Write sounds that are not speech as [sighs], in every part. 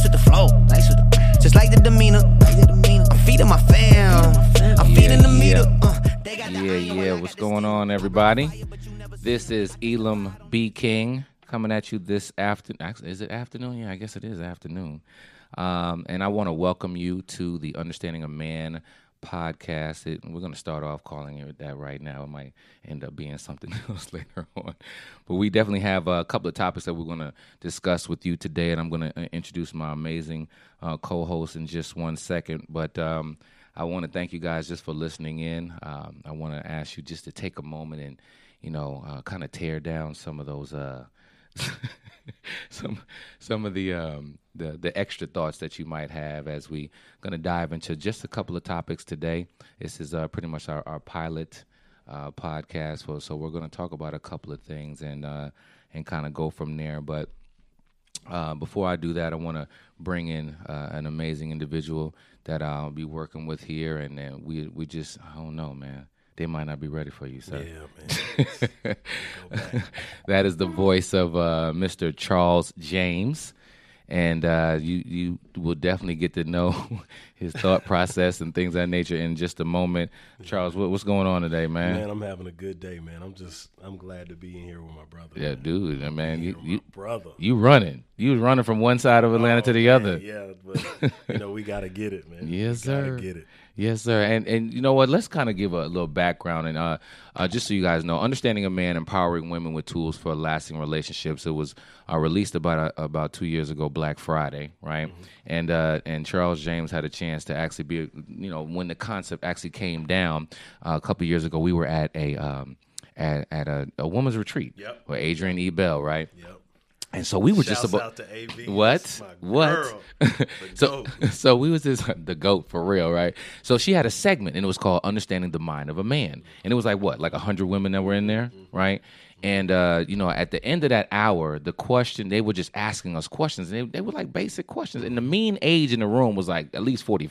Nice with the flow. Nice with the Just like the demeanor. Like the demeanor. I'm feeding my fam. I'm feeding the meter. Uh, they got Yeah, iron yeah. What's going on, everybody? This is Elam B. King coming at you this afternoon. Actually, is it afternoon? Yeah, I guess it is afternoon. Um, and I want to welcome you to the Understanding of Man podcast. It, we're going to start off calling it that right now. It might end up being something [laughs] else later on. But we definitely have a couple of topics that we're going to discuss with you today. And I'm going to introduce my amazing uh, co host in just one second. But um, I want to thank you guys just for listening in. Um, I want to ask you just to take a moment and, you know, uh, kind of tear down some of those. Uh, [laughs] some some of the um the the extra thoughts that you might have as we going to dive into just a couple of topics today. This is uh, pretty much our, our pilot uh, podcast, so we're going to talk about a couple of things and uh, and kind of go from there. But uh, before I do that, I want to bring in uh, an amazing individual that I'll be working with here, and then we we just I don't know, man. They might not be ready for you, sir. Yeah, man. [laughs] that is the voice of uh, Mr. Charles James, and uh, you you will definitely get to know his thought process and things of that nature in just a moment. Charles, what, what's going on today, man? man, I'm having a good day, man. I'm just, I'm glad to be in here with my brother. yeah, man. dude, man, you you brother. you running, you was running from one side of Atlanta to the Man, other. Yeah, but you know we gotta get it, man. Yes, sir. Get it. Yes, sir. And and you know what? Let's kind of give a little background and uh, uh, just so you guys know, understanding a man, empowering women with tools for lasting relationships. It was uh, released about uh, about two years ago, Black Friday, right? Mm-hmm. And uh, and Charles James had a chance to actually be, you know, when the concept actually came down uh, a couple years ago. We were at a um, at at a, a woman's retreat Yep. with Adrian E. Bell, right? Yep. And so we were just about out to AV. what? What? [laughs] So, [laughs] so we was this [laughs] the goat for real, right? So she had a segment, and it was called "Understanding the Mind of a Man," and it was like what, like a hundred women that were in there, right? And uh, you know, at the end of that hour, the question they were just asking us questions, and they, they were like basic questions. And the mean age in the room was like at least forty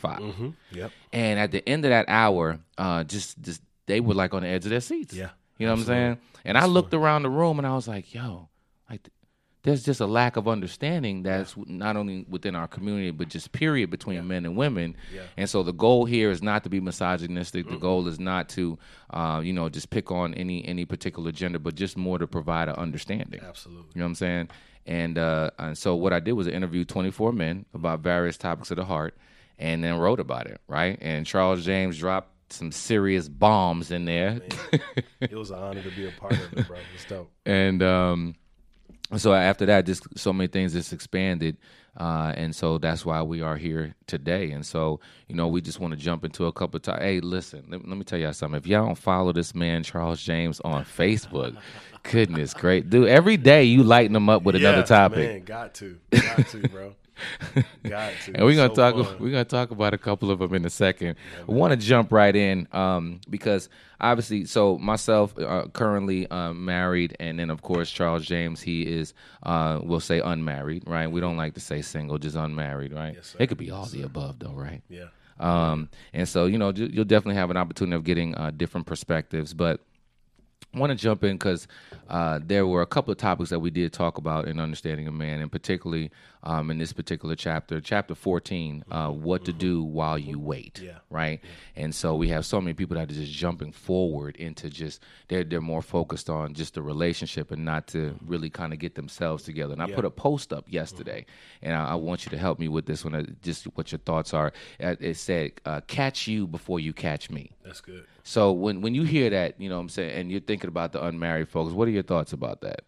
Yep. And at the end of that hour, uh, just just they were like on the edge of their seats. Yeah, you know what I'm saying? And I looked around the room, and I was like, "Yo, like." There's just a lack of understanding that's not only within our community but just period between men and women. Yeah. and so the goal here is not to be misogynistic. The goal is not to uh, you know just pick on any any particular gender but just more to provide an understanding. Absolutely. you know what i'm saying? And uh, and so what i did was interview 24 men about various topics of the heart and then wrote about it right? And charles james dropped some serious bombs in there. It was an honor to be a part of it, bro. It's dope. [laughs] and um, so after that, just so many things just expanded, uh, and so that's why we are here today. And so you know, we just want to jump into a couple of times. Hey, listen, let, let me tell y'all something. If y'all don't follow this man Charles James on Facebook, goodness great dude, every day you lighten him up with another Yeah, topic. Man, got to, got to, bro. Got to. and we're gonna So talk. fun. We're gonna talk about a couple of them in a second. I want to jump right in um, because obviously, so myself uh, currently uh, married, and then of course Charles James. He is, uh, we'll say unmarried, right? We don't like to say single, just unmarried, right? Yes, it could be all the above, though, right? Yeah. Um, and so you know, you'll definitely have an opportunity of getting uh, different perspectives, but. I want to jump in because uh, there were a couple of topics that we did talk about in understanding a man, and particularly um, in this particular chapter, chapter fourteen, uh, what to do while you wait. Yeah. Right. And so we have so many people that are just jumping forward into just they're they're more focused on just the relationship and not to really kind of get themselves together. And I put a post up yesterday, and I, I want you to help me with this one. uh, Just what your thoughts are. Uh, It said, uh, "Catch you before you catch me." That's good. So when when you hear that, you know what I'm saying, and you're thinking about the unmarried folks, what are your thoughts about that?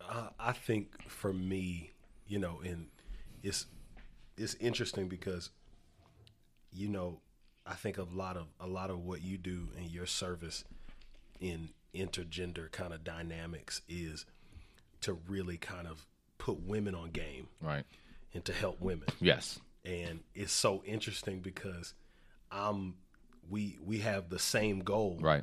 Uh, I think for me, you know, and it's it's interesting because, you know, I think a lot of a lot of what you do in your service in intergender kind of dynamics is to really kind of put women on game Right. and to help women. Yes. And it's so interesting because I'm we we have the same goal, Right.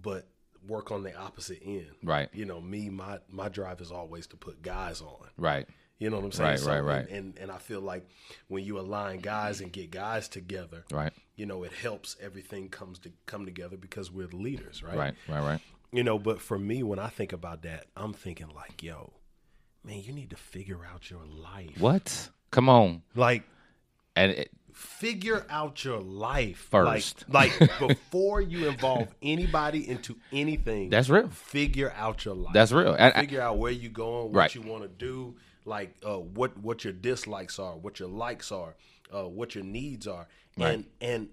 but work on the opposite end. Right. You know, me my my drive is always to put guys on. Right. You know what I'm saying? Right, right, right. And, and and I feel like when you align guys and get guys together, Right. you know, it helps everything comes to come together because we're the leaders, right? Right. Right. Right. You know, but for me, when I think about that, I'm thinking like, yo, man, you need to figure out your life. What? Come on. Like, And it, figure out your life First. Like, like [laughs] before you involve anybody into anything. That's real. Figure out your life. That's real. And I- figure out where you're going, what Right. you want to do, like uh, what what your dislikes are, what your likes are, uh, what your needs are, Right. and and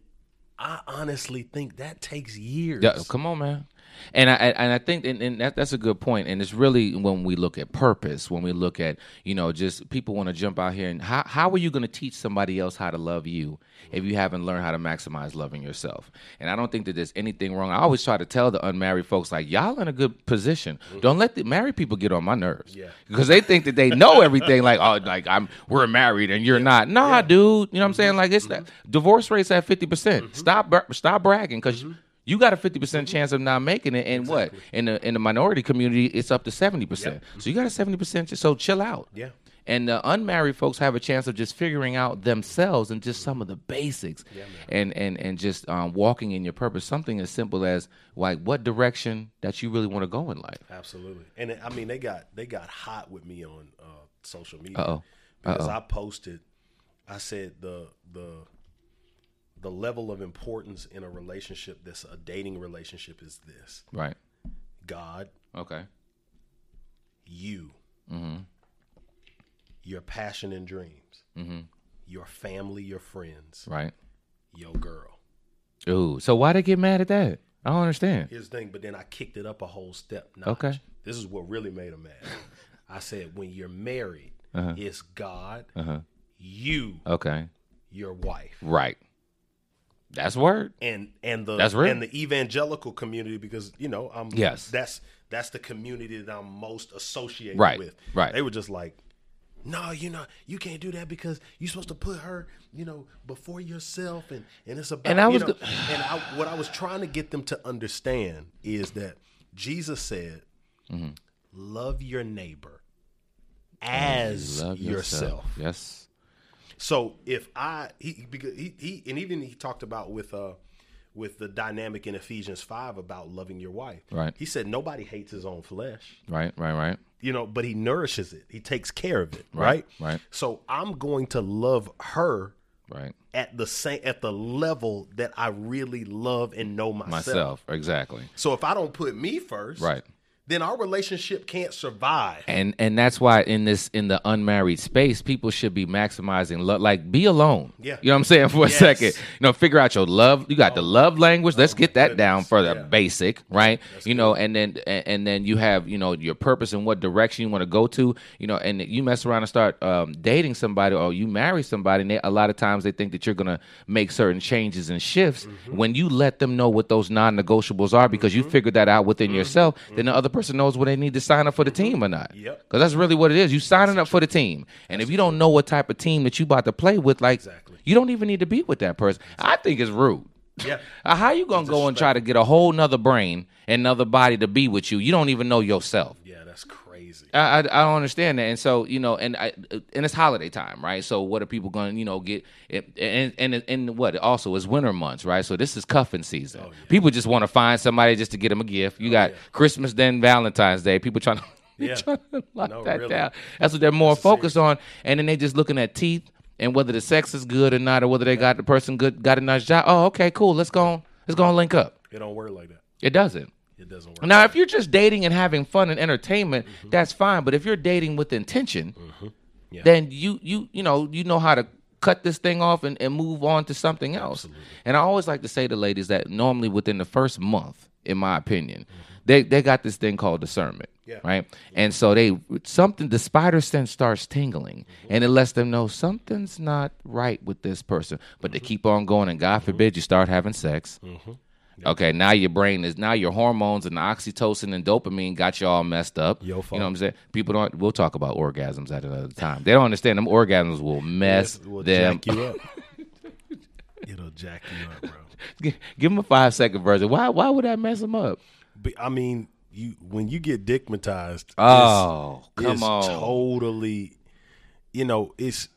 I honestly think that takes years. Yeah, come on, man. And I and I think and, and that, that's a good point. And it's really when we look at purpose, when we look at you know just people want to jump out here and how how are you going to teach somebody else how to love you if you haven't learned how to maximize loving yourself? And I don't think that there's anything wrong. I always try to tell the unmarried folks like y'all in a good position. Mm-hmm. Don't let the married people get on my nerves. Yeah. because they think that they know [laughs] everything. Like oh, like I'm we're married and you're not. Nah, dude. You know what I'm mm-hmm. saying? Like it's that mm-hmm. divorce rates at fifty percent. Stop bra- stop bragging because. You got a fifty percent chance of not making it, and what in the in the minority community, it's up to seventy percent. So you got a seventy percent. So chill out. Yeah. And the unmarried folks have a chance of just figuring out themselves and just some of the basics, and and and just um, walking in your purpose. Something as simple as like what direction that you really want to go in life. Absolutely. And I mean, they got they got hot with me on uh, social media Uh-oh. because I posted. I said the the the level of importance in a relationship that's a dating relationship is this: Right. God, Okay. you, Mm-hmm. your passion and dreams, Mm-hmm. your family, your friends, Right. your girl. Ooh. So why they get mad at that? I don't understand. Here's the thing, but then I kicked it up a whole step. Notch. Okay. This is what really made him mad. [laughs] I said, when you're married, Uh-huh. it's God, you, Okay. your wife. Right. That's word. and and the That's real. and the evangelical community because you know I'm Yes. that's that's the community that I'm most associated Right, with. right. They were just like, no, you know, you can't do that because you're supposed to put her, you know, before yourself, and and it's about And I you was know, go- [sighs] and I, what I was trying to get them to understand is that Jesus said, Mm-hmm. love your neighbor as Love yourself. Yes. So if I he because he, he and even he talked about with uh with the dynamic in Ephesians five about loving your wife. Right. He said nobody hates his own flesh, Right. Right. Right. you know, but he nourishes it. He takes care of it. Right, Right. right. So I'm going to love her Right. at the same at the level that I really love and know myself. Myself. Exactly. So if I don't put me first, Right. Then our relationship can't survive. and and that's why in this in the unmarried space people should be maximizing love like be alone. Yeah. you know what i'm saying? [laughs] For a second. You know figure out your love you got the love language. Let's get that down for the Yeah. basic right? You know and then and, and then you have you know your purpose and what direction you want to go to you know and you mess around and start um, dating somebody or you marry somebody and they, a lot of times they think that you're gonna make certain changes and shifts Mm-hmm. when you let them know what those non-negotiables are because you figured that out within yourself then the other person knows whether they need to sign up for the team or not Yep. because that's really what it is. You signing up for the team, and if you don't know what type of team that you about to play with, like Exactly. you don't even need to be with that person. I think it's rude. Yeah. [laughs] Uh, How you gonna go and try to get a whole nother brain and another body to be with you? You don't even know yourself. Yeah. I, I, I don't understand that, and so you know, and I, and it's holiday time, right? So what are people going to you know get? It, and and and what also is winter months, right? So this is cuffing season. Oh, People just want to find somebody just to get them a gift. You oh, got Christmas, then Valentine's Day. People trying [laughs] to. Yeah. trying to lock No, that really. down. That's what they're more focused on, and then they just looking at teeth and whether the sex is good or not, or whether they got the person good, got a nice job. Oh, okay, cool. Let's go. On, let's go and link up. It don't work like that. It doesn't. It doesn't work. Now, if you're just dating and having fun and entertainment, mm-hmm. that's fine. But if you're dating with intention, mm-hmm. Yeah. then you you you know you know how to cut this thing off and, and move on to something else. And I always like to say to ladies that normally within the first month, in my opinion, mm-hmm. they they got this thing called discernment. Yeah. Right. And so they something the spider sense starts tingling and it lets them know something's not right with this person. But they keep on going and God forbid you start having sex. Okay, now your brain is now your hormones and oxytocin and dopamine got you all messed up. Your You know what I'm saying? People don't. We'll talk about orgasms at another time. They don't understand them orgasms will mess Yes, will them. jack you up. [laughs] It'll jack you up, bro. Gi- Give them a five second version. Why? Why would that mess them up? But, I mean, you when you get dickmatized, Oh, it's, come it's on. totally. You know, it's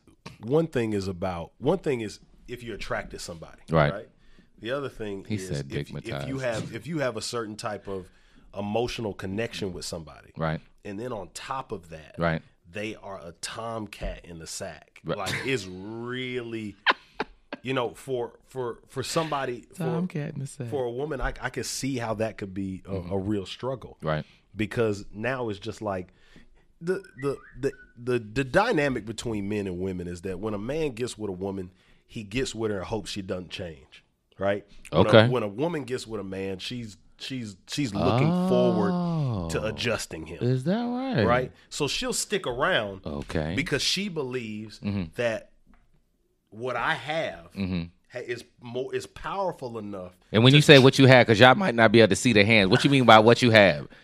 one thing is about one thing is if you're attracted somebody, Right. The other thing He is said if, if you have if you have a certain type of emotional connection with somebody, Right. and then on top of that, Right. they are a tomcat in the sack. Like it's really, [laughs] you know, for for for somebody for, Tomcat in the sack. for a woman, I I could see how that could be a, a mm-hmm. real struggle, Right. Because now it's just like the the the the the dynamic between men and women is that when a man gets with a woman, he gets with her and hopes she doesn't change, right? When a- Okay. when a woman gets with a man, she's she's she's looking forward to Oh. adjusting him Is that right? right? So she'll stick around Okay. because she believes mm-hmm. that what I have mm-hmm. ha- is more is powerful enough. And when you say what you have, because y'all might not be able to see the hands, what you mean by what you have? [laughs]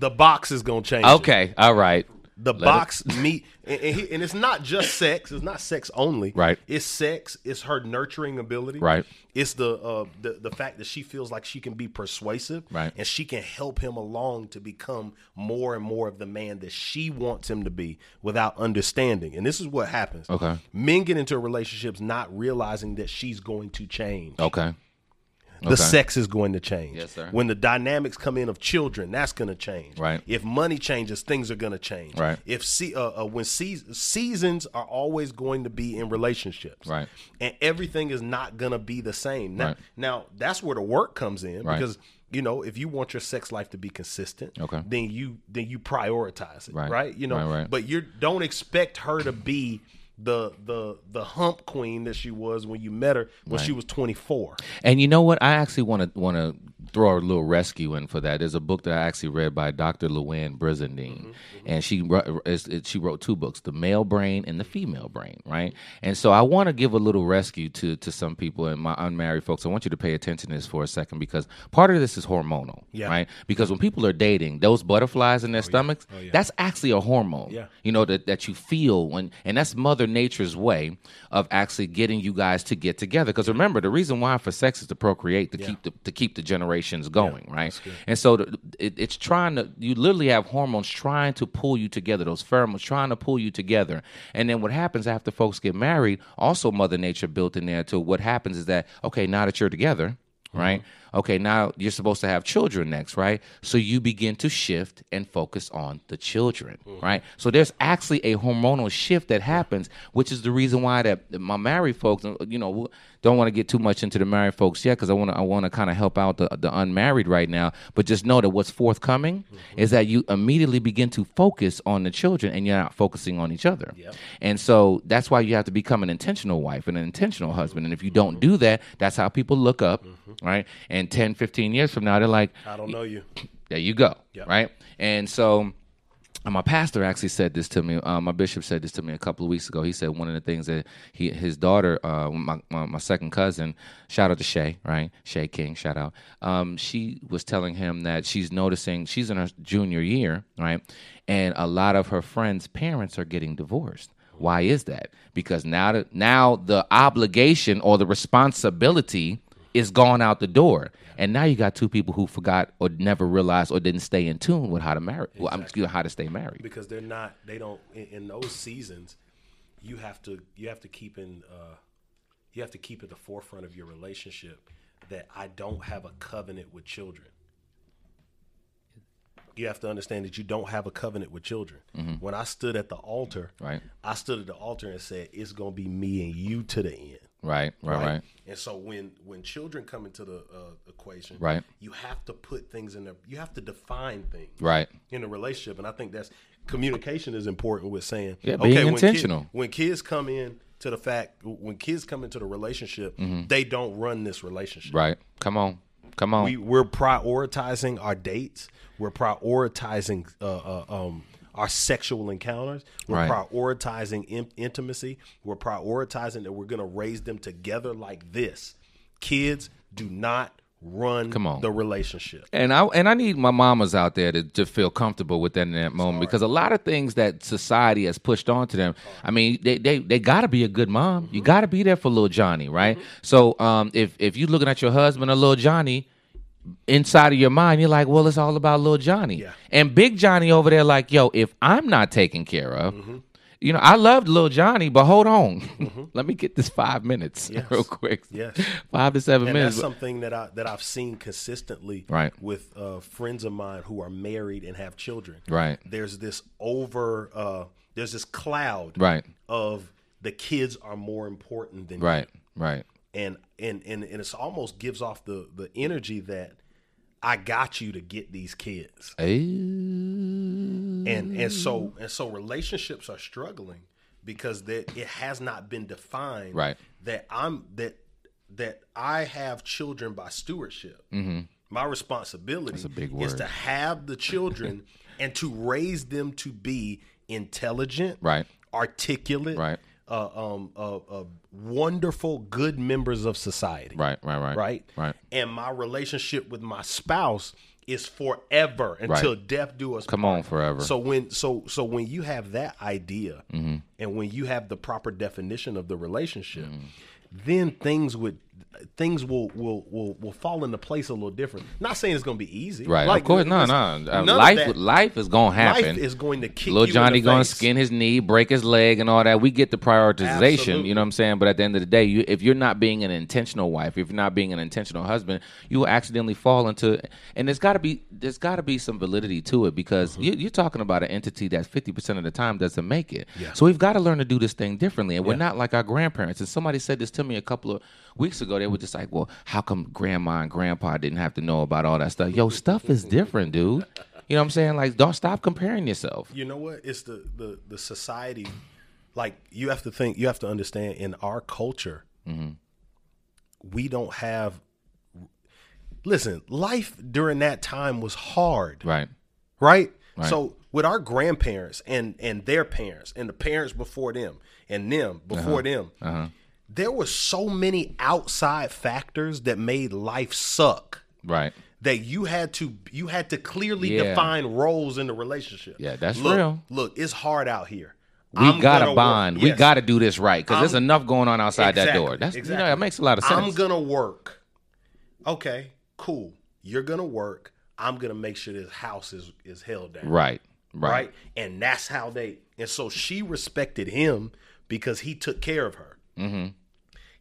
The box is gonna change. it. Okay. All right. The Let it- box [laughs] meet, and, and, he, and it's not just sex. It's not sex only. Right. It's sex. It's her nurturing ability. Right. It's the uh, the the fact that she feels like she can be persuasive. Right. And she can help him along to become more and more of the man that she wants him to be without understanding. And this is what happens. Okay. Men get into relationships not realizing that she's going to change. Okay. The Okay. sex is going to change. Yes, sir. When the dynamics come in of children, that's going to change. Right. If money changes, things are going to change. Right. If see, uh, uh, when seas- seasons are always going to be in relationships. Right. And everything is not going to be the same. Now, Right. now that's where the work comes in Right. because you know if you want your sex life to be consistent, Okay. then you then you prioritize it. Right. Right. You know. Right, right. But you don't expect her to be. The the the hump queen that she was when you met her when she was twenty four. And you know what? I actually want to want to throw a little rescue in for that. There's a book that I actually read by Dr. Louann Brizendine, mm-hmm, mm-hmm. and she wrote, it- she wrote two books: the male brain and the female brain. Right. And so I want to give a little rescue to to some people and my unmarried folks. I want you to pay attention to this for a second because part of this is hormonal. Yeah. Right. Because when people are dating, those butterflies in their oh, stomachs, oh, that's actually a hormone. Yeah. You know that that you feel when, and that's Mother Nature's way of actually getting you guys to get together. Because remember, the reason why for sex is to procreate, to keep the to keep the generations going, right? And so the, it, it's trying to. You literally have hormones trying to pull you together. Those pheromones trying to pull you together. And then what happens after folks get married? Also, Mother Nature built in there. To what happens is that okay, now that you're together, right? Mm-hmm. Okay, now you're supposed to have children next, right? So you begin to shift and focus on the children, mm-hmm. right? So there's actually a hormonal shift that happens, which is the reason why that my married folks, you know, don't want to get too much into the married folks yet, because I want to I want to kind of help out the the unmarried right now. But just know that what's forthcoming mm-hmm. is that you immediately begin to focus on the children, and you're not focusing on each other. And so that's why you have to become an intentional wife and an intentional husband. And if you don't mm-hmm. do that, that's how people look up, right? And 10, 15 years from now, they're like, I don't know you. there you go, Yep. right? And so uh, my pastor actually said this to me. Uh, my bishop said this to me a couple of weeks ago. He said one of the things that he, his daughter, uh, my, my my second cousin, shout out to Shay, right? Shay King, shout out. Um, she was telling him that she's noticing she's in her junior year, right? And a lot of her friends' parents are getting divorced. Why is that? Because now that now the obligation or the responsibility is gone out the door. And now you got two people who forgot or never realized or didn't stay in tune with how to marry, well, I'm excuse how to stay married. because they're not they don't in, in those seasons you have to you have to keep in uh you have to keep at the forefront of your relationship that I don't have a covenant with children. You have to understand that you don't have a covenant with children. When I stood at the altar, Right. I stood at the altar and said, "It's going to be me and you to the end." Right, right, right. And so when when children come into the uh, equation, Right. you have to put things in there. You have to define things, Right. in a relationship. And I think that's communication is important with saying, Yeah, being when kid- intentional. when kids come in to the fact, when kids come into the relationship, they don't run this relationship. Mm-hmm. Right. Come on. Come on. We we're prioritizing our dates. We're prioritizing uh, uh, um, our sexual encounters. We're Right. prioritizing in- intimacy. We're prioritizing that we're going to raise them together like this. Kids do not run Come on. the relationship. And I and I need my mamas out there to, to feel comfortable with that in that moment because a lot of things that society has pushed onto them. I mean, they they, they got to be a good mom. Mm-hmm. You got to be there for little Johnny, right? So um, if if you looking at your husband or little Johnny. Inside of your mind, you're like, well, it's all about little Johnny. Yeah. And Big Johnny over there, like, yo, if I'm not taken care of, Mm-hmm. you know, I loved little Johnny, but hold on. [laughs] Let me get this five minutes Yes. [laughs] real quick. Yes. Five to seven And minutes. that's something that I that I've seen consistently Right. with uh, friends of mine who are married and have children. Right. There's this over uh, there's this cloud Right. of the kids are more important than you. Right, right. And and and and it's almost gives off the the energy that I got you to get these kids, Ooh. and and so and so relationships are struggling because that it has not been defined Right. that I'm that that I have children by stewardship. My responsibility Mm-hmm. a big is to have the children [laughs] and to raise them to be intelligent, Right. articulate, Right. Uh, um, uh, uh, wonderful, good members of society. Right, right, right. Right. Right. And my relationship with my spouse is forever until Right. death do us. Come part. on, forever. So when so so when you have that idea, Mm-hmm. and when you have the proper definition of the relationship, Mm. then things would things will will will will fall into place a little different. Not saying it's going to be easy, Right. Like, of course, no, no. Uh, life, life is gonna happen. Life is going to kick Little Johnny gonna face. skin his knee, break his leg, and all that. We get the prioritization. Absolutely. You know what I'm saying? But at the end of the day, you, if you're not being an intentional wife, if you're not being an intentional husband, you will accidentally fall into. And there's got to be there's got to be some validity to it because Mm-hmm. you, you're talking about an entity that 50 percent of the time doesn't make it. So we've got to learn to do this thing differently, and we're not like our grandparents. And somebody said this to me a couple of weeks ago. They were just like, "Well, how come grandma and grandpa didn't have to know about all that stuff?" Yo, stuff is different, dude. You know what I'm saying? Like, don't stop comparing yourself. You know what? It's the the the society. Like you have to think. You have to understand. In our culture, Mm-hmm. we don't have. Listen, life during that time was hard, Right. right? Right. So with our grandparents and and their parents and the parents before them and them before Uh-huh. them, there were so many outside factors that made life suck Right. that you had to you had to clearly Yeah. define roles in the relationship. Yeah, that's look, real. Look, it's hard out here. We I'm gotta bond. We gotta do this right because there's enough going on outside that door. That's you know exactly. that makes a lot of sense. I'm gonna work. Okay, cool. You're gonna work. I'm gonna make sure this house is is held down. right. Right. Right. And that's how they and so she respected him because he took care of her. Mm-hmm.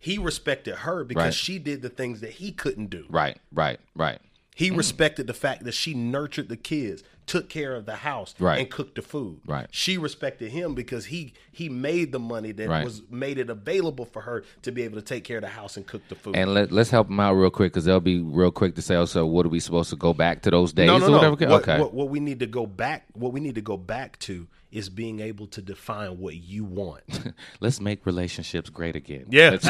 He respected her because Right. she did the things that he couldn't do. Right. Right. Right. He respected the fact that she nurtured the kids, took care of the house, Right. and cooked the food. Right. She respected him because he he made the money that Right. was made it available for her to be able to take care of the house and cook the food. And let, let's help them out real quick because they'll be real quick to say, "Oh, so what are we supposed to go back to those days no, no, or no. whatever?" What, okay. what, what we need to go back, what we need to go back to is being able to define what you want. [laughs] let's make relationships great again. Yeah. [laughs]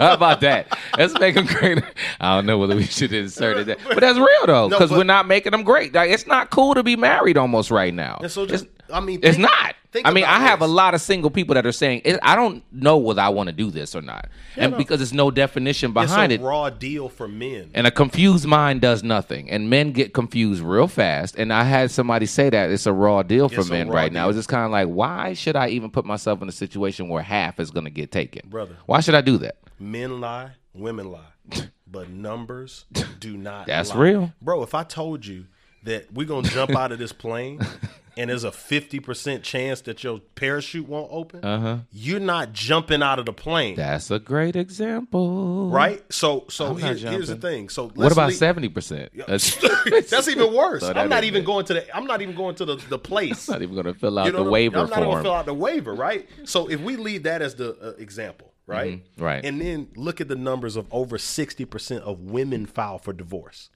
How about that? Let's make them great. I don't know whether we should insert it, but that's real though because but- we're not making them great. Like, it's not cool to be married almost right now. And so just, It's- I mean, It's not. think I mean, I have this. a lot of single people that are saying, I don't know whether I want to do this or not. and no. because there's no definition It's behind a it. raw deal for men. And a confused mind does nothing. And men get confused real fast. And I had somebody say that it's a raw deal for It's men right now. It's just kind of like, why should I even put myself in a situation where half is going to get taken? Brother. Why should I do that? Men lie, women lie, [laughs] but numbers do not. That's lie. real. bro. If I told you that we're gonna jump [laughs] out of this plane and there's a fifty percent chance that your parachute won't open, uh-huh. you're not jumping out of the plane, That's a great example. right? So, so here- here's the thing. So, What about leave- seventy percent? That's [laughs] That's even worse. So that I'm not even it. going to the. I'm not even going to the the [laughs] place. not even going to fill out You know the I'm- waiver I'm not even form. gonna fill out the waiver, right? So if we leave that as the uh, example, right, Mm-hmm. right. and then look at the numbers of over sixty percent of women file for divorce.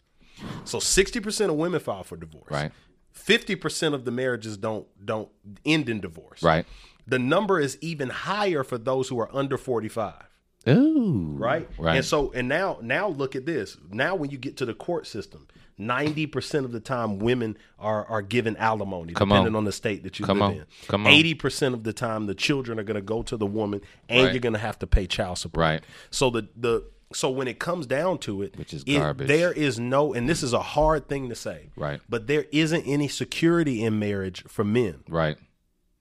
So sixty percent of women file for divorce. Right. Fifty percent of the marriages don't don't end in divorce. Right. The number is even higher for those who are under forty five Ooh. right? Right. And so and now now look at this. Now when you get to the court system, ninety percent of the time women are are given alimony, Come depending on. on the state that you Come live on. in. Come on. Eighty percent of the time the children are gonna go to the woman and Right. you're gonna have to pay child support. Right. So the the So when it comes down to it, Which is it- garbage. there is no, and this is a hard thing to say, Right. But there isn't any security in marriage for men Right.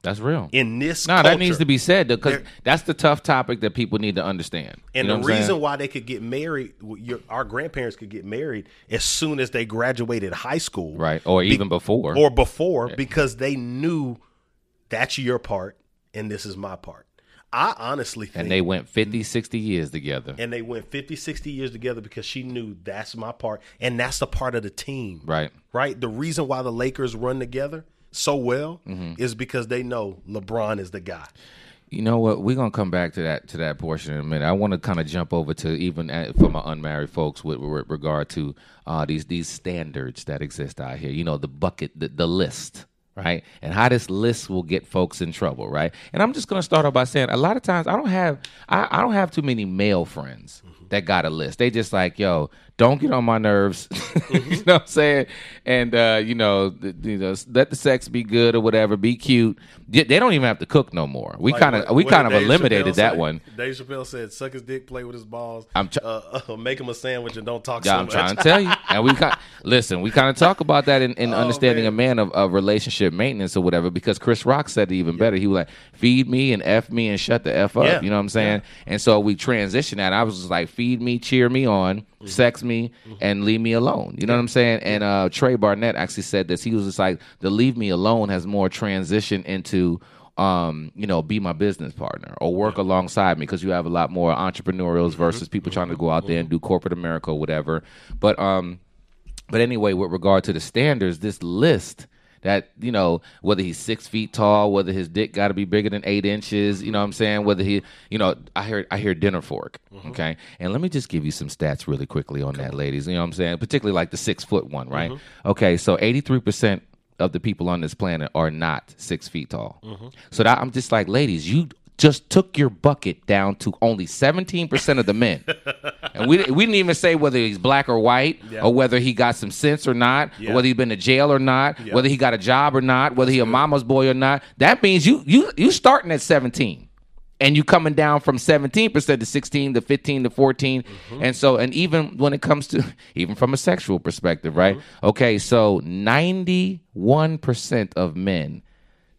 That's real. in this. No, that needs to be said because that's the tough topic that people need to understand. And You know the reason saying? why they could get married, your, our grandparents could get married as soon as they graduated high school, right, or even before, or before, because they knew that's your part and this is my part. I honestly think and they went 50, 60 years together. and they went 50 60 years together because she knew that's my part and that's the part of the team Right. right the reason why the lakers run together so well Mm-hmm. is because they know lebron is the guy You know what? We're gonna come back to that to that portion in a minute. I want to kind of jump over to even at, for my unmarried folks with, with regard to uh, these these standards that exist out here. You know, the bucket, the, the list, right? And how this list will get folks in trouble, right? And I'm just gonna start off by saying a lot of times I don't have I, I don't have too many male friends mm-hmm. that got a list. They just like, yo, don't get on my nerves. [laughs] you know what I'm saying? And uh, you know, th- you know, let the sex be good or whatever, be cute. They they don't even have to cook no more. We Like, kind of we kind of eliminated Chappelle that one. Dave Chappelle said, "Suck his dick, play with his balls, I'm tr- uh, uh, make him a sandwich, and don't talk Yeah, so I'm much." trying to tell you. And we kind [laughs] listen, we kind of talk about that in, in Oh, understanding man. a man of, of relationship maintenance or whatever. Because Chris Rock said it even better. He was like, "Feed me and f me and shut the f up." Yeah. You know what I'm saying? And so we transitioned that. I was just like, "Feed me, cheer me on, Mm-hmm. sex me, and leave me alone." You know what I'm saying? And uh, Trey Barnett actually said this. He was just like, "The leave me alone has more transition into." um, you know, be my business partner or work alongside me because you have a lot more entrepreneurs Mm-hmm. versus people trying to go out there and do corporate America or whatever. But um, but anyway, with regard to the standards, this list that you know whether he's six feet tall, whether his dick got to be bigger than eight inches, you know what I'm saying? Whether he, you know, I hear I hear dinner fork, mm-hmm. okay. And let me just give you some stats really quickly on that, ladies. You know what I'm saying? Particularly like the six foot one, right? Mm-hmm. Okay, so 83 percent of the people on this planet are not six feet tall. Mm-hmm. So that I'm just like, ladies, you just took your bucket down to only 17% of the men. and we, we didn't even say whether he's black or white, or whether he got some sense or not, Yeah. or whether he's been to jail or not, whether he got a job or not, whether he a mama's boy or not. That means you you you starting at 17 and you coming down from 17% to 16 to 15 to 14 mm-hmm. and so and even when it comes to [laughs] even from a sexual perspective right? Mm-hmm. Okay so 91% of men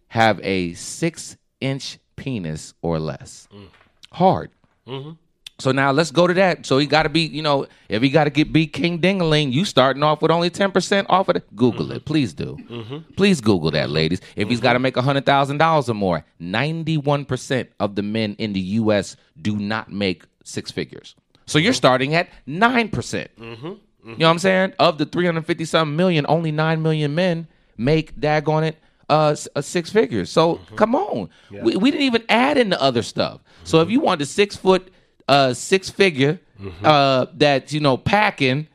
have a six inch penis or less mm. hard mm-hmm. so now let's go to that. So he got to be, you know, if he got to get be King Dingaling, you starting off with only ten percent off of it. Google it, mm-hmm. please do. Mm-hmm. Please Google that, ladies. If he's got to make hundred thousand dollars or more, ninety-one percent of the men in the U.S. do not make six figures. So you're starting at nine percent. You know what I'm saying? Of the three hundred fifty something million, only nine million men make daggone it uh, uh six figures. So come on, we, we didn't even add in the other stuff. So if you wanted a six foot, uh, six figure, uh, that you know packing,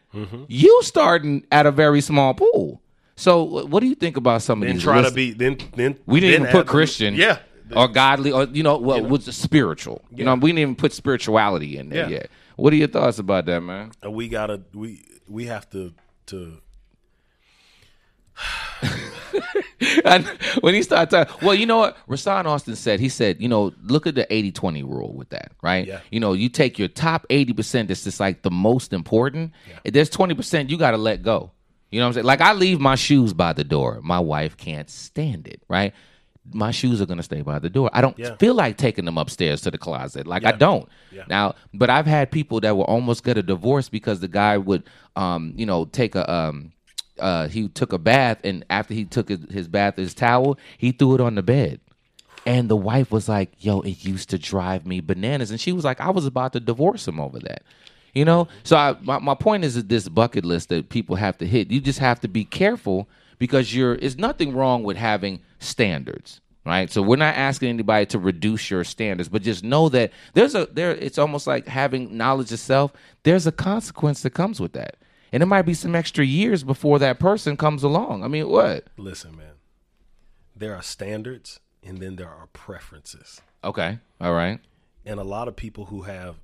you starting at a very small pool. So what do you think about some of Then these? try to be then then We didn't then even put Christian, Yeah, or godly, or you know, what was spiritual. You know, we didn't even put spirituality in there Yeah. yet. What are your thoughts about that, man? We gotta we we have to to [laughs] and when he started talking, well, you know what? Rasan Austin said, he said, you know, look at the 80 20 rule with that, right? Yeah. You know, you take your top 80% that's just like the most important. There's 20% you got to let go. You know what I'm saying? Like I leave my shoes by the door. My wife can't stand it, right? My shoes are going to stay by the door. I don't Yeah. feel like taking them upstairs to the closet. Like I don't. Yeah. Now, but I've had people that will almost get a divorce because the guy would, um, you know, take a, um, uh, he took a bath and after he took his, bath, his towel, he threw it on the bed. And the wife was like, "Yo, it used to drive me bananas," and she was like, "I was about to divorce him over that." You know, so I, my my point is that this bucket list that people have to hit. You just have to be careful because you're. It's nothing wrong with having standards, right? So we're not asking anybody to reduce your standards, but just know that there's a there. It's almost like having knowledge of self. There's a consequence that comes with that, and it might be some extra years before that person comes along. I mean, what? listen, man. There are standards and then there are preferences. Okay, all right. And a lot of people who have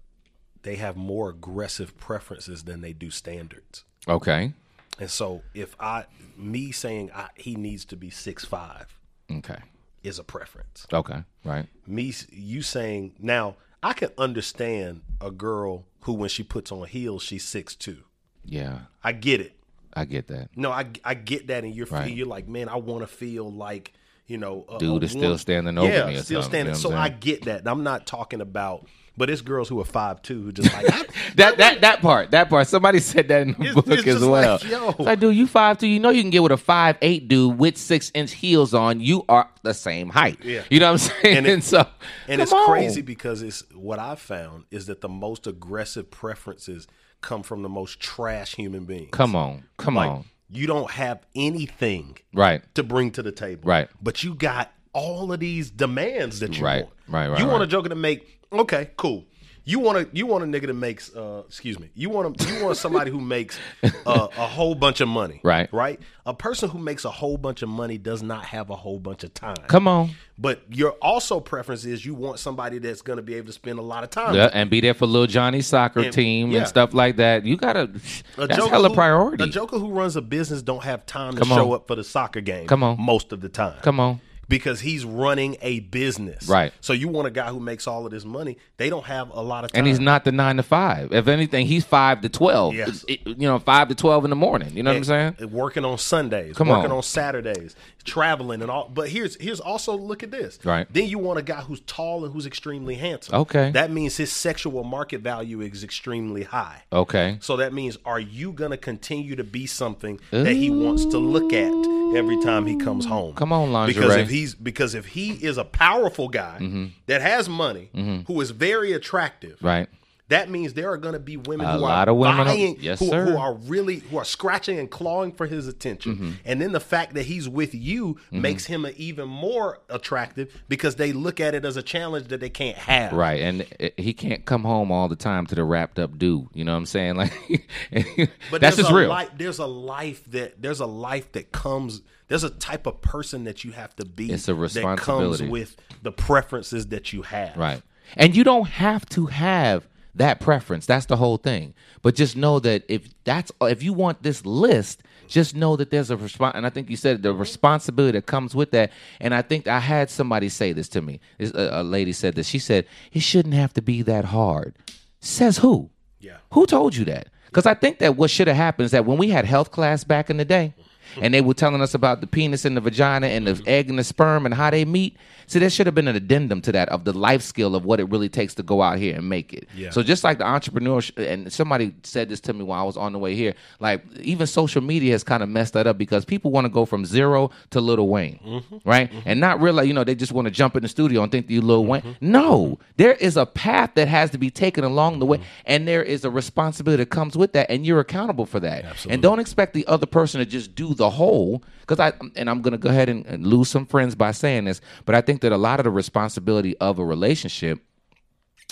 they have more aggressive preferences than they do standards. Okay. And so if I me saying I, he needs to be six five Okay. is a preference. Okay. Right. me you saying now I can understand a girl who when she puts on heels she's six two. Yeah, I get it. I get that. No, I I get that, and you're Right. you're like, man, I want to feel like you know, a, Dude a is still standing over yeah, me still standing. you know so I get that. And I'm not talking about, but it's girls who are five two who just like [laughs] That that that part, that part. Somebody said that in the It's- book it's as well. like, yo. It's like, dude, you five two. You know you can get with a five eight dude with six inch heels on. You are the same height. Yeah. You know what I'm saying? And [laughs] And, so, and it's on. crazy because it's what I've found is that the most aggressive preferences come from the most trash human beings. Come on, come like, on. You don't have anything Right. to bring to the table. Right. But you got all of these demands that you Right, want. right, right, You want a joker to make okay, cool. You want to you want a nigga that makes uh excuse me. You want a, you want somebody who makes uh, a whole bunch of money. Right. Right? A person who makes a whole bunch of money does not have a whole bunch of time. Come on. But your also preference is you want somebody that's going to be able to spend a lot of time. Yeah, and be there for little Johnny's soccer And- team yeah. and stuff like that. You gotta. A that's joker hella who- priority. A joker who runs a business don't have time to Come show on. up for the soccer game. Come on. most of the time. Come on. Because he's running a business. Right. So you want a guy who makes all of this money. They don't have a lot of time. And he's not the nine to five. If anything, he's five to twelve. Yes. It- you know, five to twelve in the morning. You know what I'm saying? Working on Sundays, Come working on. on. Saturdays, traveling and all. But here's here's also look at this. Right. Then you want a guy who's tall and who's extremely handsome. Okay. That means his sexual market value is extremely high. Okay. So that means, are you going to continue to be something that he wants to look at every time he comes home? Come on, Because if he's because if he is a powerful guy Mm-hmm. that has money, who is very attractive, Right. That means there are going to be women A who lot are of women are- Yes, who, sir. who are really who are scratching and clawing for his attention, Mm-hmm. and then the fact that he's with you makes him even more attractive because they look at it as a challenge that they can't have. Right, and he can't come home all the time to the wrapped up dude. You know what I'm saying? [laughs] Like, But that's just real. Life, there's a life that there's a life that comes. There's a type of person that you have to be. It's a that comes responsibility. with the preferences that you have. Right, and you don't have to have that preference. That's the whole thing. But just know that if that's if you want this list, just know that there's a response. And I think you said the responsibility that comes with that. And I think I had somebody say this to me. This- A, a lady said this. She said it shouldn't have to be that hard. Says who? Yeah. Who told you that? Because I think that what should have happened is that when we had health class back in the day, and they were telling us about the penis and the vagina and the mm-hmm. egg and the sperm and how they meet. See, there should have been an addendum to that of the life skill of what it really takes to go out here and make it. Yeah. So just like the entrepreneur, and somebody said this to me while I was on the way here, like even social media has kind of messed that up because people want to go from zero to Lil Wayne, mm-hmm. right? Mm-hmm. And not realize, you know, they just want to jump in the studio and think that you Lil Wayne. No, there is a path that has to be taken along the way, and there is a responsibility that comes with that, and you're accountable for that. And don't expect the other person to just do the whole. Because I and I'm gonna go ahead and, and lose some friends by saying this, but I think that a lot of the responsibility of a relationship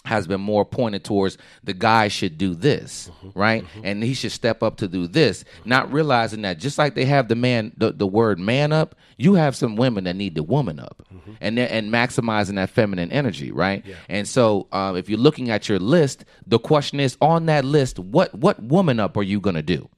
has been more pointed towards the guy should do this, mm-hmm. right? Mm-hmm. And he should step up to do this, not realizing that just like they have the man, the, the word man up, you have some women that need the woman up, mm-hmm. and they're- and maximizing that feminine energy, right? And so, um, if you're looking at your list, the question is on that list, what what woman up are you gonna do?